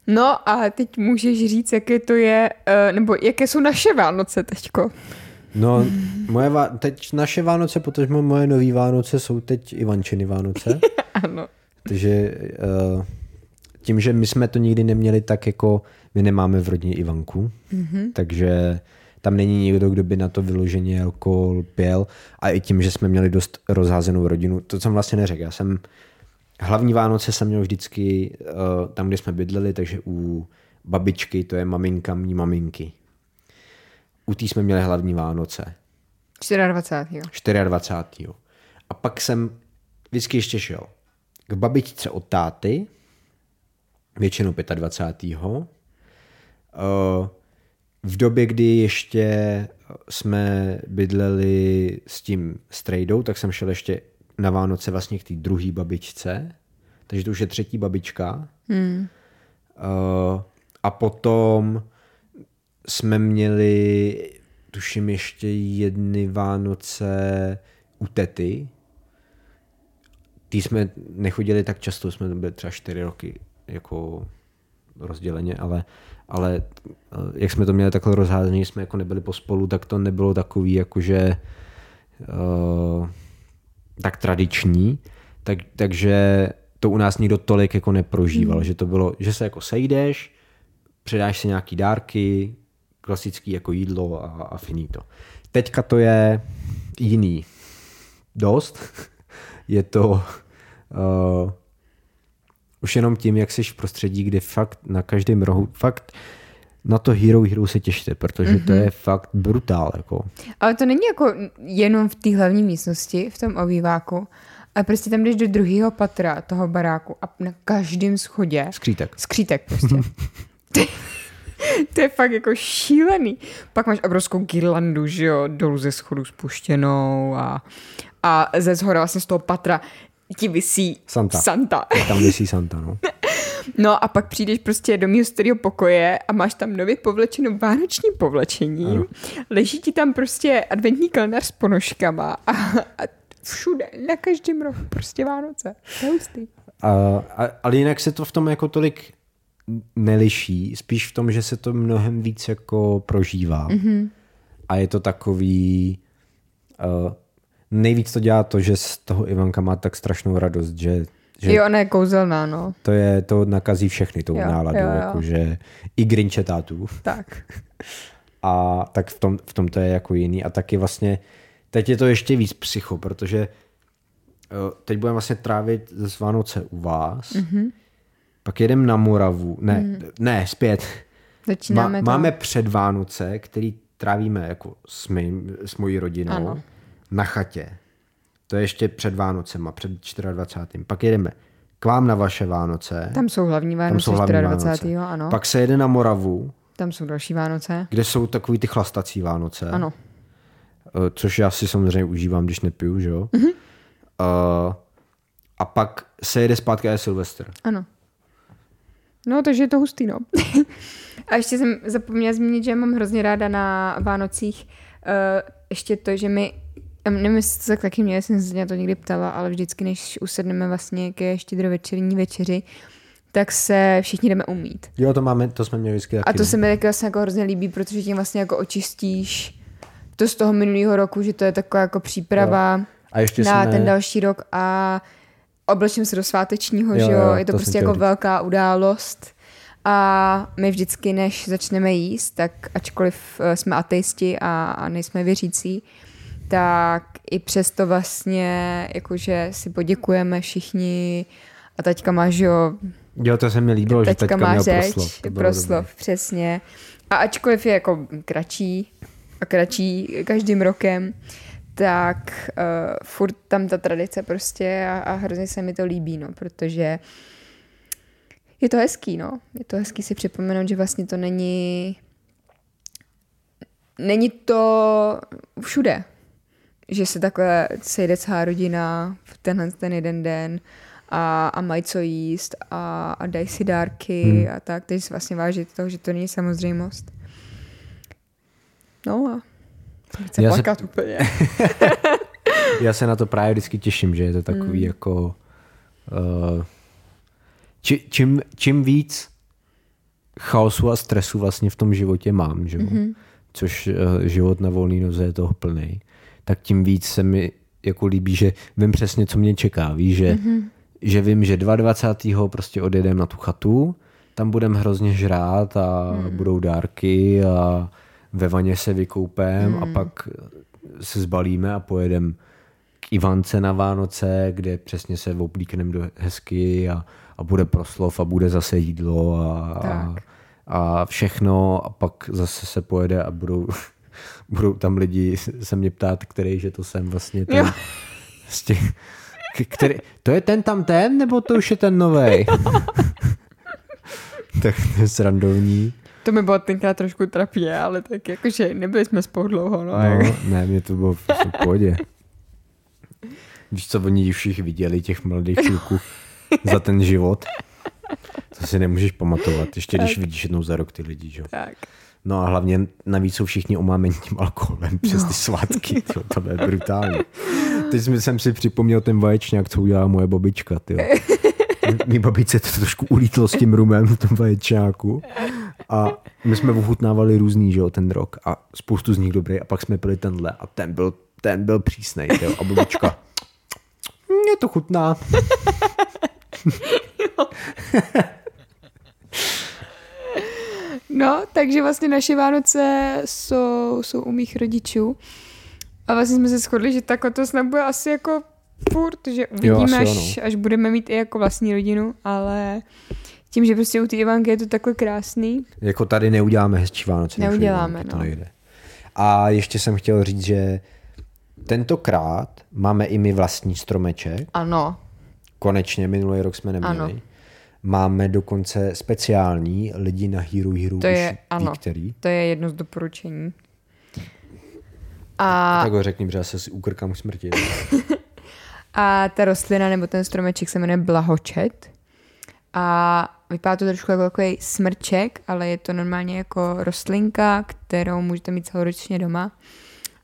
Speaker 1: No a teď můžeš říct, jaké to je, eh, nebo jaké jsou naše Vánoce teďko.
Speaker 2: No, moje vá- teď naše Vánoce, protože moje nové Vánoce jsou teď Ivančiny Vánoce.
Speaker 1: ano.
Speaker 2: Takže uh, tím, že my jsme to nikdy neměli tak jako, my nemáme v rodině Ivanku, mm-hmm. takže tam není nikdo, kdo by na to vyloženě alkohol pěl a i tím, že jsme měli dost rozházenou rodinu, to jsem vlastně neřekl, já jsem hlavní Vánoce jsem měl vždycky uh, tam, kde jsme bydleli, takže u babičky, to je maminka mý maminky. U té jsme měli hlavní Vánoce.
Speaker 1: 24.
Speaker 2: 24. A pak jsem vždycky ještě šel k babičce od táty, většinou 25. Uh, v době, kdy ještě jsme bydleli s tím strejdou, tak jsem šel ještě na Vánoce vlastně k té druhé babičce, takže to už je třetí babička. Hmm. Uh, a potom jsme měli, tuším, ještě jedny Vánoce u tety. Ty jsme nechodili tak často, jsme byli třeba čtyři roky jako rozděleně, ale, ale eh, jak jsme to měli takhle rozházené, jsme jako nebyli pospolu, tak to nebylo takový jakože uh, tak tradiční, tak, takže to u nás nikdo tolik jako neprožíval, mm. že to bylo, že se jako sejdeš, předáš si nějaký dárky, klasický jako jídlo a, a finito. Teďka to je jiný. Dost. je to uh, už jenom tím, jak jsi v prostředí, kde fakt na každém rohu, fakt na to Hero Hero se těšte, protože mm-hmm. to je fakt brutál. Jako.
Speaker 1: Ale to není jako jenom v té hlavní místnosti, v tom obýváku, a prostě tam jdeš do druhého patra toho baráku a na každém schodě...
Speaker 2: Skřítek.
Speaker 1: Skřítek prostě. to je fakt jako šílený. Pak máš obrovskou girlandu, že jo, dolů ze schodu spuštěnou a, a ze zhora vlastně z toho patra ti vysí
Speaker 2: Santa.
Speaker 1: Santa.
Speaker 2: Tam vysí Santa, no.
Speaker 1: No a pak přijdeš prostě do mého starého pokoje a máš tam nově povlečenou vánoční povlečení. Ano. Leží ti tam prostě adventní kalendář s ponožkama a, a všude, na každém rohu, prostě Vánoce. To
Speaker 2: A, a, ale jinak se to v tom jako tolik neliší, spíš v tom, že se to mnohem víc jako prožívá. Mm-hmm. A je to takový... Uh, nejvíc to dělá to, že z toho Ivanka má tak strašnou radost, že že
Speaker 1: jo, ona je kouzelná, no.
Speaker 2: To, je, to nakazí všechny tou jo, náladu, jo, jo. Jakože i Grinche tátů.
Speaker 1: Tak.
Speaker 2: A tak v tom, v tom to je jako jiný. A taky vlastně, teď je to ještě víc psycho, protože eh, teď budeme vlastně trávit z Vánoce u vás, mm-hmm. pak jedem na Moravu, ne, mm. ne, zpět.
Speaker 1: Začínáme
Speaker 2: Má, Máme před Vánoce, který trávíme jako s, mým, s mojí rodinou ano. Na chatě. To je ještě před Vánocema, před 24. Pak jedeme k vám na vaše Vánoce.
Speaker 1: Tam jsou hlavní Vánoce, Tam jsou hlavní 24. Vánoce. ano.
Speaker 2: Pak se jede na Moravu.
Speaker 1: Tam jsou další Vánoce.
Speaker 2: Kde jsou takový ty chlastací Vánoce.
Speaker 1: Ano.
Speaker 2: Eh, což já si samozřejmě užívám, když nepiju, že jo? Mm-hmm. Uh, a pak se jede zpátky a Silvestr.
Speaker 1: Ano. No, takže je to hustý, no. a ještě jsem zapomněla zmínit, že mám hrozně ráda na Vánocích uh, ještě to, že my nevím, jestli to tak taky mě, jsem se to někdy ptala, ale vždycky, než usedneme vlastně ke štědrovečerní večeři, tak se všichni jdeme umít.
Speaker 2: Jo, to máme, to jsme měli vždycky taky.
Speaker 1: A to se mi taky vlastně jako hrozně líbí, protože tím vlastně jako očistíš to z toho minulého roku, že to je taková jako příprava a ještě na jsme... ten další rok a oblečím se do svátečního, jo, že jo, je to, to prostě jako říct. velká událost. A my vždycky, než začneme jíst, tak ačkoliv eh, jsme ateisti a, a nejsme věřící, tak i přesto vlastně jakože si poděkujeme všichni a taťka má, že jo,
Speaker 2: Jo, to se mi líbilo,
Speaker 1: teďka
Speaker 2: že teďka
Speaker 1: má
Speaker 2: měl
Speaker 1: řeč,
Speaker 2: proslov.
Speaker 1: Proslov, přesně. A ačkoliv je jako kratší a kratší každým rokem, tak uh, furt tam ta tradice prostě a, a hrozně se mi to líbí, no, protože je to hezký, no. Je to hezký si připomenout, že vlastně to není není to všude že se takhle sejde celá rodina v tenhle ten jeden den a, a mají co jíst a, a dají si dárky hmm. a tak, takže si vlastně vážit toho, že to není samozřejmost. No a chce Já plakat se... úplně.
Speaker 2: Já se na to právě vždycky těším, že je to takový hmm. jako uh, či, čím, čím víc chaosu a stresu vlastně v tom životě mám, že? Mm-hmm. což uh, život na volný noze je toho plný, tak tím víc se mi jako líbí, že vím přesně, co mě čeká. Víš, že, mm-hmm. že vím, že 22. prostě odjedeme na tu chatu, tam budeme hrozně žrát a mm. budou dárky a ve vaně se vykoupem mm. a pak se zbalíme a pojedeme k Ivance na Vánoce, kde přesně se oblíkneme do hezky a, a bude proslov a bude zase jídlo a, a, a všechno a pak zase se pojede a budou budou tam lidi se mě ptát, který, že to jsem vlastně ten, z těch, který, to je ten tam ten, nebo to už je ten novej? tak to je srandovní.
Speaker 1: To mi bylo tenkrát trošku trapně, ale tak jakože nebyli jsme spolu dlouho, no.
Speaker 2: No, ne, mě to bylo v pohodě. Víš, co oni všichni viděli, těch mladých kluků za ten život? To si nemůžeš pamatovat, ještě když
Speaker 1: Tak.
Speaker 2: vidíš jednou za rok ty lidi, že? jo.
Speaker 1: Tak.
Speaker 2: No a hlavně navíc jsou všichni omámení tím alkoholem přes ty svátky, to, to je brutální. Teď jsem- jsem si připomněl ten vaječňák, co udělala moje babička, tyjo. Mí babičce to trošku ulítlo s tím rumem v tom vaječňáku a my jsme ochutnávali různý, že jo, ten rok a spoustu z nich dobrý a pak jsme pili tenhle a ten byl, ten byl přísnej, tyjo. a babička, mě to chutná.
Speaker 1: No, takže vlastně naše Vánoce jsou, jsou u mých rodičů. A vlastně jsme se shodli, že tak to snad bude asi jako furt, že uvidíme,
Speaker 2: asi
Speaker 1: až, až budeme mít i jako vlastní rodinu, ale tím, že prostě u té Ivanky je to takhle krásný.
Speaker 2: Jako tady neuděláme hezčí Vánoce.
Speaker 1: Neuděláme,
Speaker 2: Ivanky, to
Speaker 1: no.
Speaker 2: nejde. A ještě jsem chtěl říct, že tentokrát máme i my vlastní stromeček.
Speaker 1: Ano,
Speaker 2: Konečně, minulý rok jsme neměli.
Speaker 1: Ano.
Speaker 2: Máme dokonce speciální lidi na Hero Hero.
Speaker 1: to je, ano,
Speaker 2: který.
Speaker 1: to je jedno z doporučení. A,
Speaker 2: Tak ho řekni, protože já se si ukrkám k smrti.
Speaker 1: a ta rostlina nebo ten stromeček se jmenuje blahočet. A vypadá to trošku jako takový smrček, ale je to normálně jako rostlinka, kterou můžete mít celoročně doma.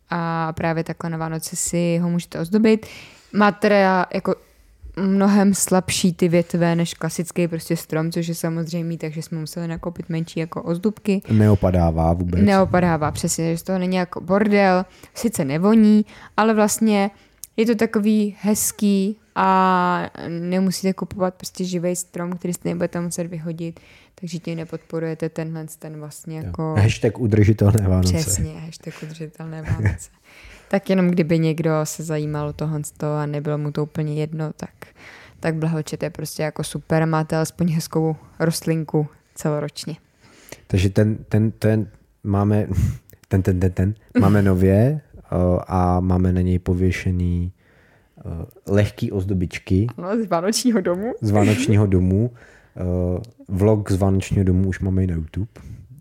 Speaker 1: A právě takhle na Vánoce si ho můžete ozdobit. Má teda jako mnohem slabší ty větve než klasický prostě strom, což je samozřejmé, takže jsme museli nakoupit menší jako ozdobky.
Speaker 2: Neopadává vůbec.
Speaker 1: Neopadává, přesně, že z toho není jako bordel, sice nevoní, ale vlastně je to takový hezký a nemusíte kupovat prostě živý strom, který jste nebudete muset vyhodit, takže tím nepodporujete tenhle ten vlastně jako...
Speaker 2: Hashtag udržitelné Vánoce.
Speaker 1: Přesně, hashtag udržitelné Vánoce. tak jenom kdyby někdo se zajímal o toho a nebylo mu to úplně jedno, tak, tak blahočet je prostě jako super, máte alespoň hezkou rostlinku celoročně.
Speaker 2: Takže ten, ten, ten máme, ten, ten, ten, ten, máme nově uh, a máme na něj pověšený uh, lehký ozdobičky
Speaker 1: No, z vánočního domu.
Speaker 2: z Vánočního domu. Uh, vlog z Vánočního domu už máme i na YouTube.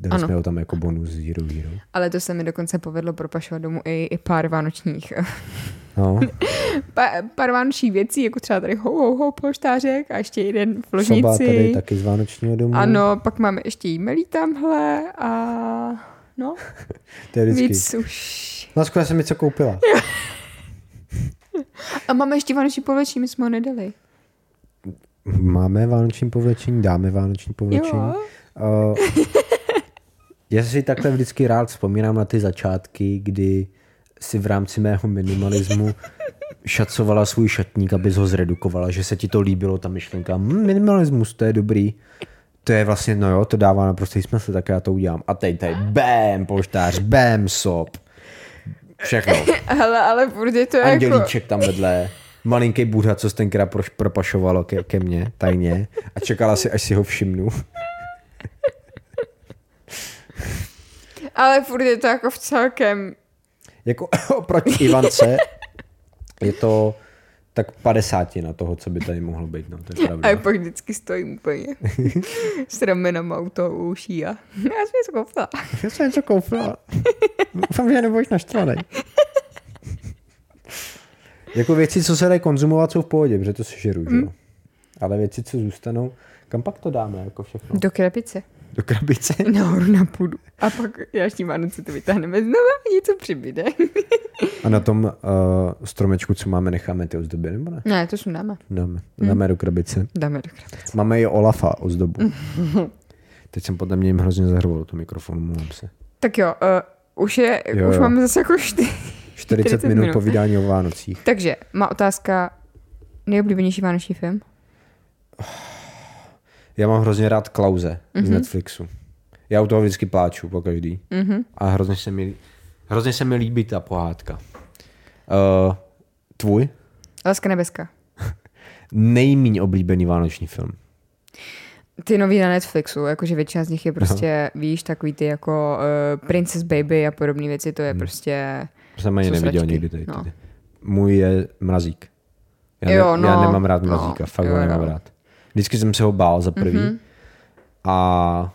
Speaker 2: Dali
Speaker 1: Ano.
Speaker 2: jsme ho tam jako bonus Hero Hero.
Speaker 1: Ale to se mi dokonce povedlo propašovat domů i, i pár vánočních
Speaker 2: No,
Speaker 1: pa, pár vánočních věcí, jako třeba tady ho, ho, ho, polštářek a ještě jeden v
Speaker 2: soba
Speaker 1: ložnici.
Speaker 2: tady taky z Vánočního domu.
Speaker 1: Ano, pak máme ještě jí tamhle a no,
Speaker 2: to je vždycky.
Speaker 1: víc už.
Speaker 2: No, skoro jsem mi co koupila.
Speaker 1: A máme ještě vánoční povlečení, my jsme ho nedali.
Speaker 2: Máme vánoční povlečení, dáme vánoční povlečení.
Speaker 1: Jo.
Speaker 2: Uh, já si takhle vždycky rád vzpomínám na ty začátky, kdy si v rámci mého minimalismu šacovala svůj šatník, abys ho zredukovala, že se ti to líbilo, ta myšlenka, hm, minimalismus, to je dobrý. To je vlastně, no jo, to dává naprostý smysl, tak já to udělám. A teď tady, bam, polštář, bam, sop. Všechno.
Speaker 1: Hele, ale furt je to jako...
Speaker 2: Andělíček tam vedle, malinký Buddha, co jsi tenkrát propašovalo ke, ke mně, tajně, a čekala si, až si ho všimnu.
Speaker 1: Ale furt je to jako v celkem...
Speaker 2: Jako oproti Ivance je to tak 50 na toho, co by tady mohlo být, no, to je
Speaker 1: A
Speaker 2: pravda.
Speaker 1: já pak vždycky stojím úplně s ramenem auto u uší a já jsem něco koupila.
Speaker 2: Já jsem něco koupila. Doufám, že nebudeš naštvaný. jako věci, co se dají konzumovat, jsou v pohodě, protože to si žeru, že jo? Ale věci, co zůstanou, kam pak to dáme, jako všechno?
Speaker 1: Do krabice.
Speaker 2: Do krabice?
Speaker 1: Nahoru na půdu. A pak až tím Vánoce to vytáhneme znovu a něco přibyde.
Speaker 2: A na tom uh, stromečku, co máme, necháme ty ozdoby, nebo ne?
Speaker 1: ne, to sundáme.
Speaker 2: Dáme, dáme do krabice.
Speaker 1: Dáme do krabice.
Speaker 2: Máme i Olafa ozdobu. Teď jsem podle mě jim hrozně zahrval toho mikrofonu, mluvám se.
Speaker 1: Tak jo, uh, už, je,
Speaker 2: Jo,
Speaker 1: už
Speaker 2: jo.
Speaker 1: máme zase jako čty.
Speaker 2: 40,
Speaker 1: 40
Speaker 2: minut,
Speaker 1: minut.
Speaker 2: povídání o Vánocích.
Speaker 1: Takže, má otázka, nejoblíbenější vánoční film?
Speaker 2: Já mám hrozně rád Klauze mm-hmm. z Netflixu. Já u toho vždycky pláču po každý.
Speaker 1: Mhm.
Speaker 2: A hrozně se mi, hrozně se mi líbí ta pohádka. Uh, tvůj
Speaker 1: Láska nebeská.
Speaker 2: nejmíň oblíbený vánoční film.
Speaker 1: Ty nový na Netflixu, jakože většina z nich je prostě, víš, takový ty jako uh, Princess Baby a podobné věci, to je prostě...
Speaker 2: Jsem ani neviděl
Speaker 1: sračky.
Speaker 2: nikdy tady.
Speaker 1: No.
Speaker 2: No. Můj je Mrazík. Já,
Speaker 1: Jo,
Speaker 2: ne, já
Speaker 1: no,
Speaker 2: nemám rád
Speaker 1: no,
Speaker 2: Mrazíka, fakt
Speaker 1: jo,
Speaker 2: ho nemám
Speaker 1: jo.
Speaker 2: rád. Vždycky jsem se ho bál za prvý.
Speaker 1: Mhm.
Speaker 2: Mm-hmm. A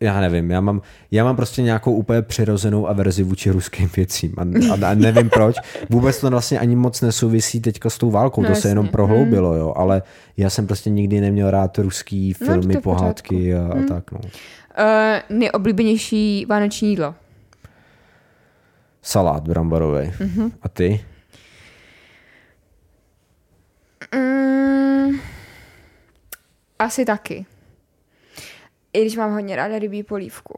Speaker 2: já nevím, já mám, já mám prostě nějakou úplně přirozenou averzi vůči ruským věcím a, a, a nevím proč. Vůbec to vlastně ani moc nesouvisí teďka s tou válkou,
Speaker 1: No
Speaker 2: to
Speaker 1: jasně.
Speaker 2: se jenom prohloubilo, jo, ale já jsem prostě nikdy neměl rád ruský
Speaker 1: No,
Speaker 2: filmy,
Speaker 1: v
Speaker 2: pohádky a, a
Speaker 1: Hmm.
Speaker 2: tak, no.
Speaker 1: Uh, nejoblíbenější vánoční jídlo.
Speaker 2: Salát bramborový.
Speaker 1: Mhm.
Speaker 2: A ty?
Speaker 1: Mm, asi taky. I když mám hodně ráda rybí polívku.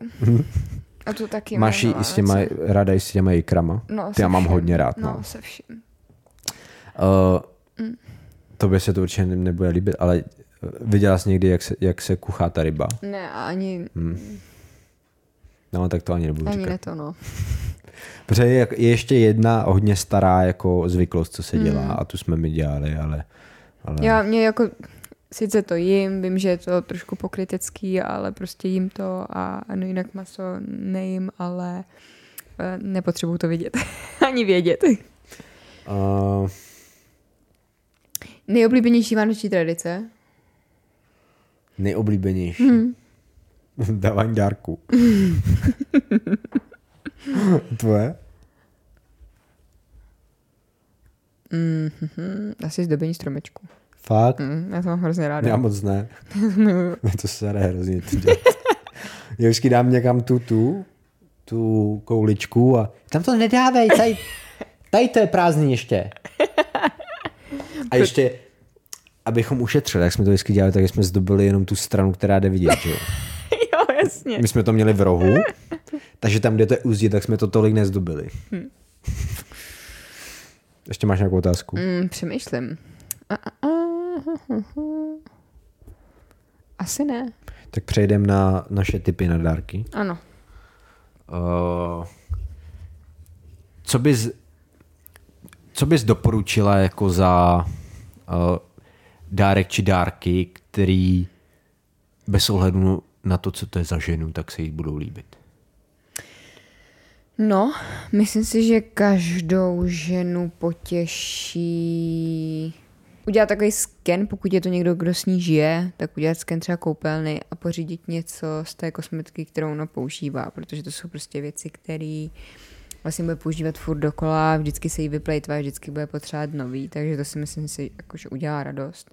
Speaker 1: A to taky
Speaker 2: Mhm. Máš i s těma, ráda i s těma jikrama?
Speaker 1: No,
Speaker 2: Ty já mám hodně rád,
Speaker 1: No,
Speaker 2: no.
Speaker 1: se vším.
Speaker 2: Uh, tobě se to určitě ne- nebude líbit, ale eh, viděla jsi někdy, jak se, jak se kuchá ta ryba?
Speaker 1: Ne, ani,
Speaker 2: No, tak to ani nebudu
Speaker 1: ani
Speaker 2: říkat.
Speaker 1: ne to, no.
Speaker 2: Protože je, je ještě jedna hodně stará jako zvyklost, co se dělá
Speaker 1: Hmm.
Speaker 2: a tu jsme my dělali, ale... ale...
Speaker 1: Já mě jako, sice to jim, vím, že je to trošku pokrytecký, ale prostě jim to a no jinak maso nejím, ale eh, nepotřebuju to vidět. Ani vědět.
Speaker 2: Uh,
Speaker 1: Nejoblíbenější vánoční tradice?
Speaker 2: nejoblíbenější.
Speaker 1: Hmm.
Speaker 2: Dávání dárku. Tvoje?
Speaker 1: Mm-hmm. Asi zdobení stromečku.
Speaker 2: Fakt?
Speaker 1: Mm, já to mám hrozně ráda.
Speaker 2: Já moc ne.
Speaker 1: Miluju.
Speaker 2: to se jde hrozně to dělat. Já vždycky dám někam tu, tu, tu kouličku a tam to nedávej, tady, tady to je prázdný ještě. A ještě, abychom ušetřili, jak jsme to vždycky dělali, tak jsme zdobili jenom tu stranu, která jde vidět, že jo.
Speaker 1: jo, jasně.
Speaker 2: My jsme to měli v rohu, takže tam, kde to je úzdě, tak jsme to tolik nezdobili. Ještě máš nějakou otázku?
Speaker 1: Mm, přemýšlím. A, a, a. Asi ne.
Speaker 2: Tak přejdeme na naše typy na dárky.
Speaker 1: Ano.
Speaker 2: Uh, co bys co bys doporučila jako za uh, dárek či dárky, který bez ohledu na to, co to je za ženu, tak se jí budou líbit?
Speaker 1: No, myslím si, že každou ženu potěší udělat takový sken, pokud je to někdo, kdo s ní žije, tak udělat sken třeba koupelny a pořídit něco z té kosmetiky, kterou ona používá, protože to jsou prostě věci, které vlastně bude používat furt dokola, vždycky se jí vyplejtvá, vždycky bude potřebovat nový, takže to si myslím si, jako, že udělá radost.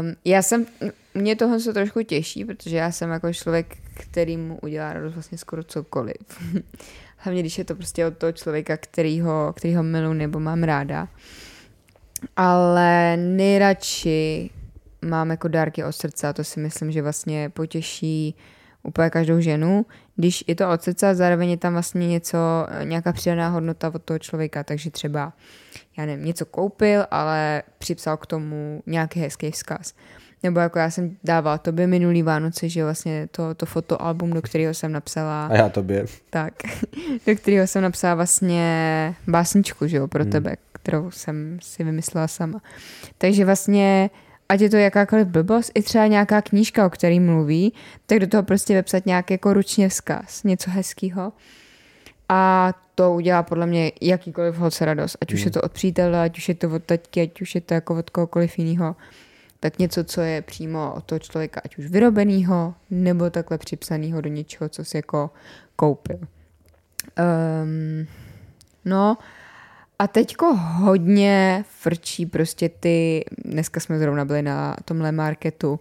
Speaker 1: Um, já jsem, mě tohle se trošku těší, protože já jsem jako člověk, který mu udělá radost vlastně skoro cokoliv. Hlavně, když je to prostě od toho člověka, kterýho, kterýho miluji nebo mám ráda. Ale nejradši mám jako dárky od srdce a to si myslím, že vlastně potěší úplně každou ženu, když je to od srdce a zároveň je tam vlastně něco, nějaká přidaná hodnota od toho člověka, takže třeba, já nevím, něco koupil, ale připsal k tomu nějaký hezký vzkaz. Nebo jako já jsem dávala tobě minulý Vánoce, že vlastně to, to fotoalbum, do kterého jsem napsala
Speaker 2: A já tobě.
Speaker 1: tak, do kterého jsem napsala vlastně básničku, že jo, pro hmm. tebe, kterou jsem si vymyslela sama. Takže vlastně, ať je to jakákoliv blbost, i třeba nějaká knížka, o který mluví, tak do toho prostě vepsat nějak jako ručně vzkaz, něco hezkýho. A to udělá podle mě jakýkoliv holce radost. Ať už je to od přítele, ať už je to od taťky, ať už je to jako od kohokoliv jiného. Tak něco, co je přímo od toho člověka, ať už vyrobenýho, nebo takhle připsanýho do něčeho, co si jako koupil. Um, no a teďko hodně frčí prostě ty, dneska jsme zrovna byli na tomhle marketu,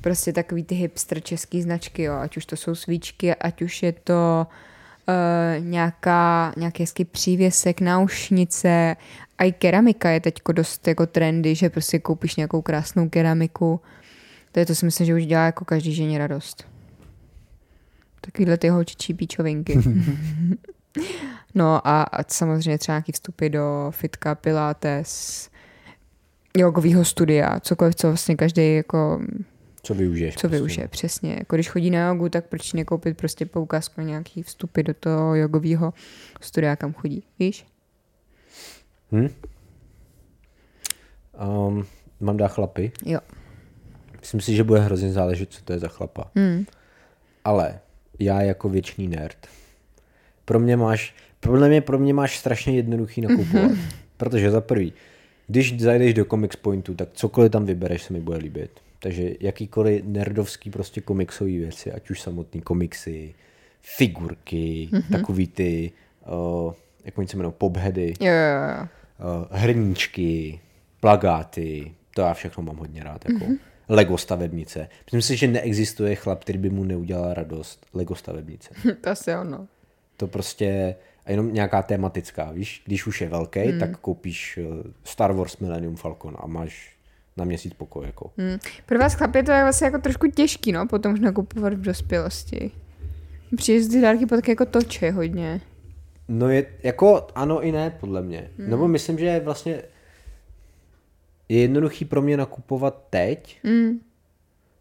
Speaker 1: prostě takový ty hipster český značky, jo, ať už to jsou svíčky, ať už je to uh, nějaká, nějaký hezký přívěsek, náušnice, a i keramika je teďko dost jako trendy, že prostě koupíš nějakou krásnou keramiku. To je to si myslím, že už dělá jako každý ženě radost. Takovýhle ty holčičí píčovinky. no a, a samozřejmě třeba nějaký vstupy do fitka, pilates, jogového studia, cokoliv, co vlastně každý jako,
Speaker 2: Co využiješ?
Speaker 1: co využije, přesně. Jako když chodí na jogu, tak proč nekoupit prostě poukázku na nějaký vstupy do toho jogového studia, kam chodí, víš?
Speaker 2: Hm? Um, mám dát chlapy.
Speaker 1: Jo.
Speaker 2: Myslím si, že bude hrozně záležet, co to je za chlapa.
Speaker 1: Hmm.
Speaker 2: Ale já jako věčný nerd, pro mě máš, podle mě pro mě máš strašně jednoduchý nakupovat. Protože za prvý, když zajdeš do Comics Pointu, tak cokoliv tam vybereš, se mi bude líbit. Takže jakýkoliv nerdovský prostě komiksové věci, ať už samotný komiksy, figurky, mm-hmm. takový ty, uh, jak oni se jmenují,
Speaker 1: jo, jo.
Speaker 2: uh, hrníčky, plagáty, to já všechno mám hodně rád, jako mm-hmm. Lego stavebnice. Myslím si, že neexistuje chlap, který by mu neudělal radost Lego stavebnice.
Speaker 1: to asi ono.
Speaker 2: To prostě a jenom nějaká tematická, víš, když už je velký, hmm. tak koupíš eh, Star Wars Millennium Falcon a máš na měsíc pokoj, jako.
Speaker 1: Hmm. Pro vás chlapy to je vlastně jako trošku těžký, no, potom už nakupovat v dospělosti. Přijde ty dárky potom jako toče hodně.
Speaker 2: No je, jako ano i ne, podle mě. Hmm. Nebo myslím, že vlastně je jednoduchý pro mě nakupovat teď.
Speaker 1: Hmm.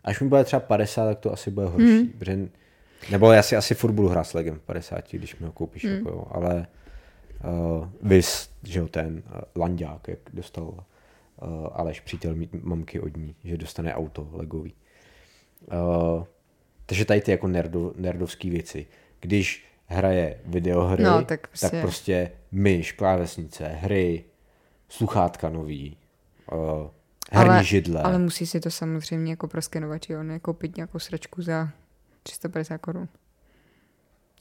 Speaker 2: Až mi bude třeba 50, tak to asi bude horší. Hmm. Protože, nebo já si asi furt budu hrát s Legem v 50, když mi ho koupíš, hmm. jako jo. Ale uh, vys, že jo, ten uh, Landák, jak dostal uh, Aleš, přítel mý- mamky od ní, že dostane auto legový. Uh, takže tady ty jako nerdo, nerdovský věci. Když hraje videohry,
Speaker 1: No, tak
Speaker 2: tak
Speaker 1: prostě-
Speaker 2: prostě myš, klávesnice, hry, sluchátka nový, uh, herní
Speaker 1: ale,
Speaker 2: židle.
Speaker 1: ale musí si to samozřejmě jako proskenovat, jo, ne koupit nějakou sračku za 350 korun.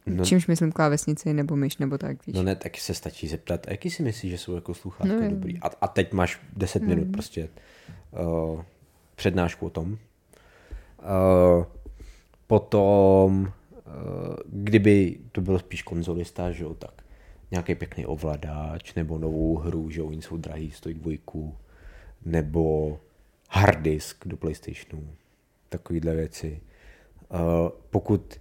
Speaker 2: No.
Speaker 1: No. Čímž myslím klávesnici nebo myš nebo tak, víš.
Speaker 2: No ne, taky se stačí zeptat, a jaký si myslíš, že jsou jako sluchátka
Speaker 1: No,
Speaker 2: no, dobrý? A, a teď máš 10
Speaker 1: Mm.
Speaker 2: minut prostě uh, přednášku o tom. Uh, potom, uh, kdyby to byl spíš konzolista, že jo, tak nějaký pěkný ovladač, nebo novou hru, že jo, oni jsou drahý, stojí dvojku, nebo hard disk do Playstationu, takovýhle věci. Uh, pokud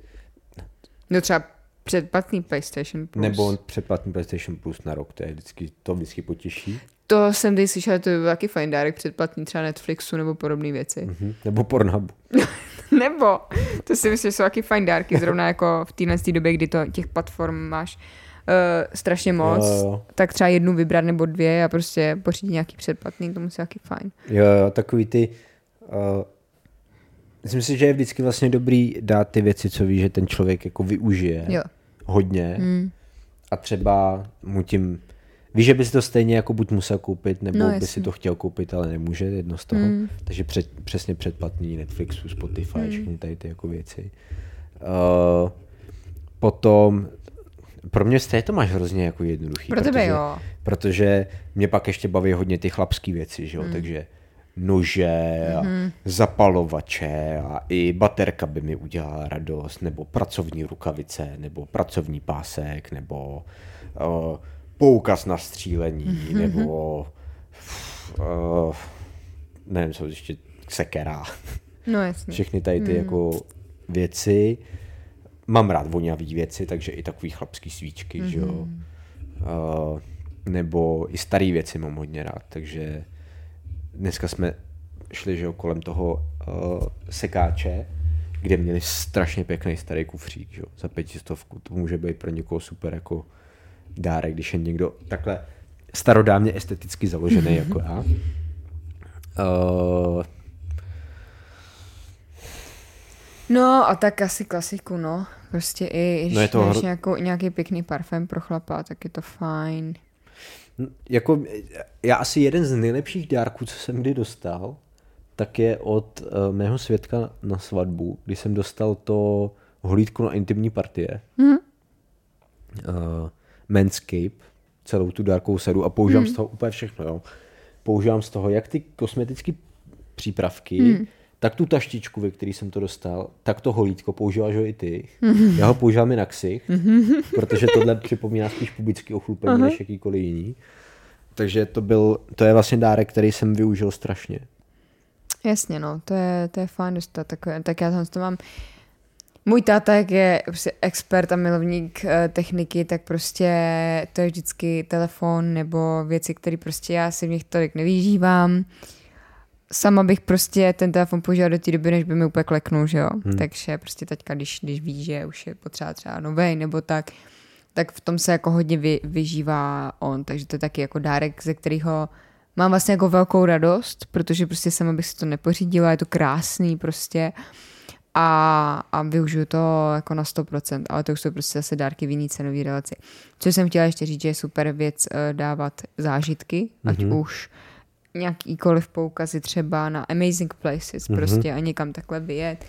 Speaker 1: No třeba předplatný PlayStation Plus.
Speaker 2: Nebo předplatný PlayStation Plus na rok, to, je vždycky, to vždycky potěší.
Speaker 1: To jsem teď slyšela, to by byl taky fajn dárek předplatný třeba Netflixu nebo podobné věci.
Speaker 2: Mhm. Nebo Pornhubu.
Speaker 1: nebo, to si myslím, že jsou taky fajn dárky, zrovna jako v téhle době, kdy to těch platform máš uh, strašně moc,
Speaker 2: Jo, jo.
Speaker 1: tak třeba jednu vybrat nebo dvě a prostě pořídit nějaký předplatný, k tomu si taky fajn.
Speaker 2: Jo, jo, takový ty... Uh, myslím si, že je vždycky vlastně dobrý dát ty věci, co ví, že ten člověk jako využije
Speaker 1: Jo.
Speaker 2: hodně
Speaker 1: Mm.
Speaker 2: a třeba mu tím... Víš, že by si to stejně jako buď musel koupit, nebo
Speaker 1: No,
Speaker 2: by si to chtěl koupit, ale nemůže, jedno z toho.
Speaker 1: Mm.
Speaker 2: Takže před, přesně předplatný Netflixu, Spotify,
Speaker 1: Mm.
Speaker 2: všechny tady ty jako věci. Uh, potom, pro mě stejně to máš hrozně jako jednoduchý.
Speaker 1: Pro tebe
Speaker 2: protože,
Speaker 1: jo.
Speaker 2: Protože mě pak ještě baví hodně ty chlapský věci, že jo, takže nože a zapalovače a i baterka by mi udělala radost, nebo pracovní rukavice, nebo pracovní pásek, nebo uh, poukaz na střílení, nebo uh, nevím, co ještě sekera.
Speaker 1: No jasně.
Speaker 2: Všechny tady ty jako věci. Mám rád voňavý věci, takže i takový chlapský svíčky, že jo. Uh, nebo i staré věci mám hodně rád, takže dneska jsme šli, že jo, kolem toho uh, sekáče, kde měli strašně pěkný starý kufřík, že jo, za pětistovku. To může být pro někoho super jako dárek, když je někdo takhle starodávně esteticky založený jako já. Uh,
Speaker 1: No a tak asi klasiku, no. Prostě i, když
Speaker 2: No je to hro-
Speaker 1: nějakou, nějaký pěkný parfém pro chlapa, tak je to fajn.
Speaker 2: Jako, já asi jeden z nejlepších dárků, co jsem kdy dostal, tak je od uh, mého svědka na svatbu, kdy jsem dostal to hlídku na intimní partie.
Speaker 1: Mhm.
Speaker 2: Uh, Manscape, celou tu dárkovou sadu a používám z toho úplně všechno. Jo. Používám z toho jak ty kosmetické přípravky, tak tu taštičku, ve který jsem to dostal, tak to holítko, používáš ho i ty. Já ho používám i na ksich, protože tohle připomíná spíš pubický ochlupení než jakýkoliv jiný. Takže to byl, to je vlastně dárek, který jsem využil strašně.
Speaker 1: Jasně, no, to je, to je fajn dostat takové, tak já tam to mám, můj táta, jak je prostě expert a milovník eh, techniky, tak prostě to je vždycky telefon nebo věci, které prostě já si v nich tolik nevyžívám. Sama bych prostě ten telefon použila do té doby, než by mi úplně kleknul, že jo. Hmm. Takže prostě teďka, když, když ví, že už je potřeba třeba novej nebo tak, tak v tom se jako hodně vy, vyžívá on, takže to je taky jako dárek, ze kterého mám vlastně jako velkou radost, protože prostě sama bych si to nepořídila, je to krásný prostě a, a využiju to jako na 100%, ale to už jsou prostě zase dárky v jiný cenový relaci. Co jsem chtěla ještě říct, že je super věc eh, dávat zážitky, ať
Speaker 2: Mhm.
Speaker 1: už nějakýkoliv poukazy třeba na Amazing Places mm-hmm. prostě a někam takhle vyjet.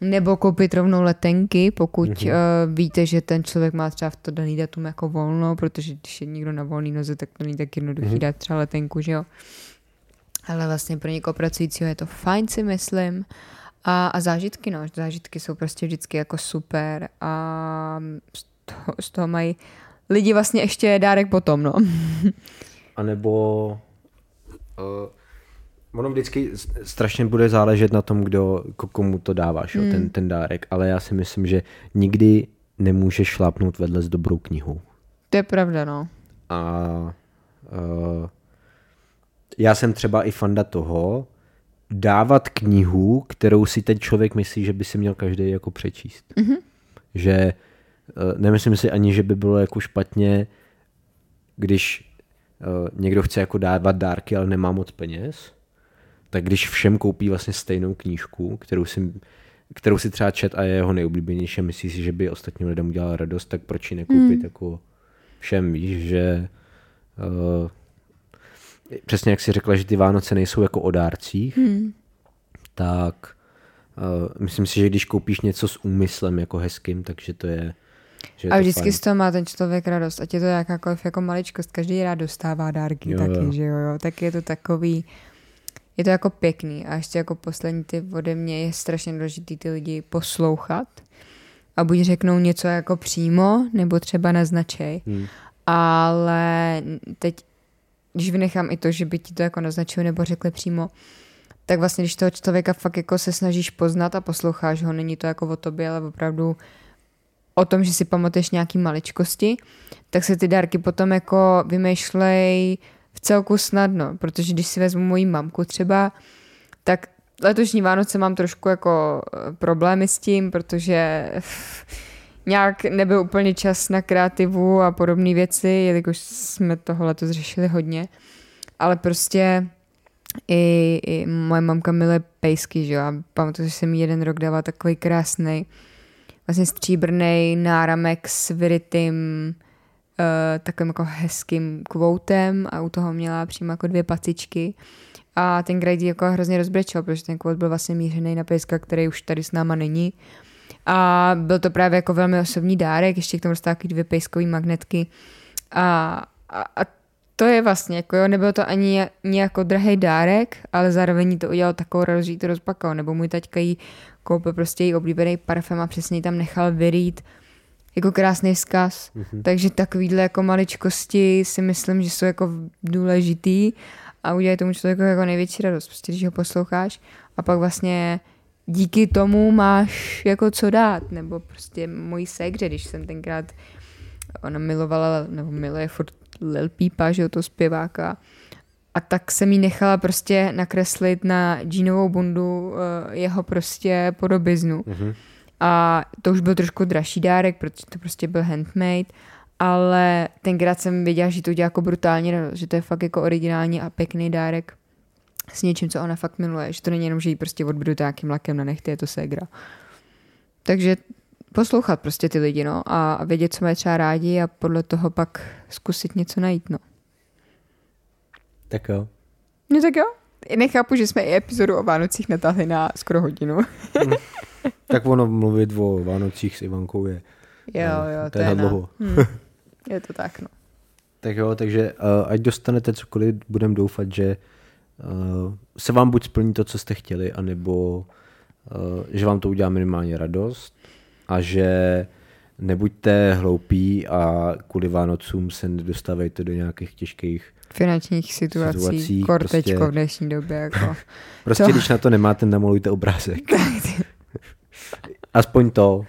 Speaker 1: Nebo koupit rovnou letenky, pokud mm-hmm. uh, víte, že ten člověk má třeba v to daný datum jako volno, protože když je někdo na volný noze, tak to není tak jednoduchý mm-hmm. dát třeba letenku, že jo. Ale vlastně pro někoho pracujícího je to fajn, si myslím. A, a zážitky, no, zážitky jsou prostě vždycky jako super a z toho, z toho mají lidi vlastně ještě dárek potom, no.
Speaker 2: A nebo uh, ono vždycky strašně bude záležet na tom, kdo, komu to dáváš, hmm. jo, ten, ten dárek, ale já si myslím, že nikdy nemůžeš šlápnout vedle s dobrou knihou.
Speaker 1: To je pravda, no.
Speaker 2: A uh, já jsem třeba i fanda toho, dávat knihu, kterou si ten člověk myslí, že by si měl každý jako přečíst. Mm-hmm. Že eh, nemyslím si ani, že by bylo jako špatně, když někdo chce jako dávat dárky, ale nemá moc peněz, tak když všem koupí vlastně stejnou knížku, kterou si, kterou si třeba čet a je jeho nejoblíbenější a myslí si, že by ostatním lidem udělal radost, tak proč ji nekoupit mm. jako všem, víš, že uh, přesně jak si řekla, že ty Vánoce nejsou jako o dárcích, hmm. tak uh, myslím si, že když koupíš něco s úmyslem jako hezkým, takže to je že
Speaker 1: a vždycky z toho má ten člověk radost, ať je to jakákoliv jako maličkost, každý rád dostává dárky jo, taky, jo. že jo, jo, tak je to takový, je to jako pěkný. A ještě jako poslední ty ode mě je strašně důležitý ty lidi poslouchat. A buď řeknou něco jako přímo, nebo třeba naznačej, hmm. ale teď když vynechám i to, že by ti to jako naznačili nebo řekli přímo, tak vlastně, když toho člověka fakt jako se snažíš poznat a posloucháš ho, není to jako o tobě, ale opravdu o tom, že si pamatuješ nějaký maličkosti, tak se ty dárky potom jako vymýšlej v celku snadno, protože když si vezmu moji mamku třeba, tak letošní Vánoce mám trošku jako eh, problémy s tím, protože nějak nebyl úplně čas na kreativu a podobné věci, jelikož jsme toho letos řešili hodně. Ale prostě i, i moje mamka miluje pejsky, že jo, a pamatuju, že jsem jí jeden rok dala takový krásný, vlastně stříbrný náramek s vyrytým uh, takovým jako hezkým kvoutem a u toho měla přímo jako dvě pacičky. A ten Grady jako hrozně rozbrečel, protože ten kvot byl vlastně mířený na pejska, který už tady s náma není. A byl to právě jako velmi osobní dárek, ještě k tomu dostal dvě pejskové magnetky. A, a, a to je vlastně, jako jo, nebyl to ani nějak drahý dárek, ale zároveň to udělal takovou radost, že to rozpakal. Nebo můj taťka jí koupil prostě její oblíbený parfém a přesně tam nechal vyrít jako krásný vzkaz. Mm-hmm. Takže takovýhle jako maličkosti si myslím, že jsou jako důležitý a udělají tomu člověku jako největší radost, prostě když ho posloucháš a pak vlastně díky tomu máš jako co dát, nebo prostě mojí segře, když jsem tenkrát, ona milovala, nebo miluje furt Lil Peepa, že jo, to zpěváka, a tak jsem jí nechala prostě nakreslit na džínovou bundu uh, jeho prostě podobiznu. Mm-hmm. A to už byl trošku dražší dárek, protože to prostě byl handmade, ale tenkrát jsem věděla, že to dělá jako brutálně, že to je fakt jako originální a pěkný dárek s něčím, co ona fakt miluje. Že to není jenom, že jí prostě odbudu nějakým lakem na nechty, je to ségra. Takže poslouchat prostě ty lidi, no, a vědět, co mají třeba rádi a podle toho pak zkusit něco najít, no.
Speaker 2: Tak jo.
Speaker 1: No tak jo. Nechápu, že jsme i epizodu o Vánocích natáhli na skoro hodinu.
Speaker 2: hmm. Tak ono mluvit o Vánocích s Ivankou je
Speaker 1: Jo, jo,
Speaker 2: to je dlouho. Hmm.
Speaker 1: Je to tak, no.
Speaker 2: Tak jo, takže uh, ať dostanete cokoliv, budem doufat, že uh, se vám buď splní to, co jste chtěli, anebo uh, že vám to udělá minimálně radost a že nebuďte hloupí a kvůli Vánocům se nedostávejte do nějakých těžkých
Speaker 1: finančních situací, situací kortečko prostě, v dnešní době. Jako.
Speaker 2: prostě to... když na to nemáte, namalujte obrázek. Aspoň to.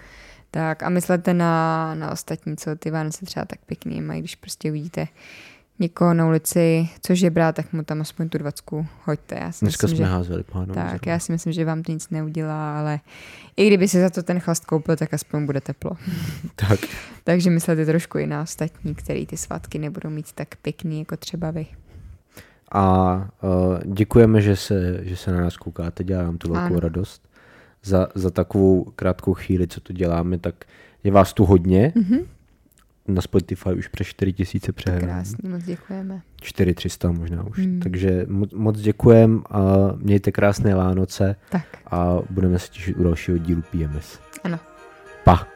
Speaker 1: Tak a myslete na, na ostatní, co ty Vánoce třeba tak pěkný mají, když prostě uvidíte někoho na ulici, co žebrá, tak mu tam aspoň tu dvacku hoďte. Já si
Speaker 2: Dneska
Speaker 1: myslím,
Speaker 2: jsme
Speaker 1: že,
Speaker 2: házeli pánu.
Speaker 1: Tak, zrovna. já si myslím, že vám to nic neudělá, ale i kdyby si za to ten chlast koupil, tak aspoň bude teplo.
Speaker 2: tak.
Speaker 1: Takže myslete trošku i na ostatní, který ty svátky nebudou mít tak pěkný, jako třeba vy.
Speaker 2: A uh, děkujeme, že se, že se na nás koukáte, dělá nám tu velkou ano. radost. Za, za takovou krátkou chvíli, co tu děláme, tak je vás tu hodně. Mm-hmm na Spotify už přes 4000 přehrání.
Speaker 1: Krásný, moc děkujeme.
Speaker 2: 4300 možná už.
Speaker 1: Hmm.
Speaker 2: Takže mo- moc děkujem a mějte krásné Vánoce
Speaker 1: Tak,
Speaker 2: a budeme se těšit u dalšího dílu PMS.
Speaker 1: ano.
Speaker 2: Pa!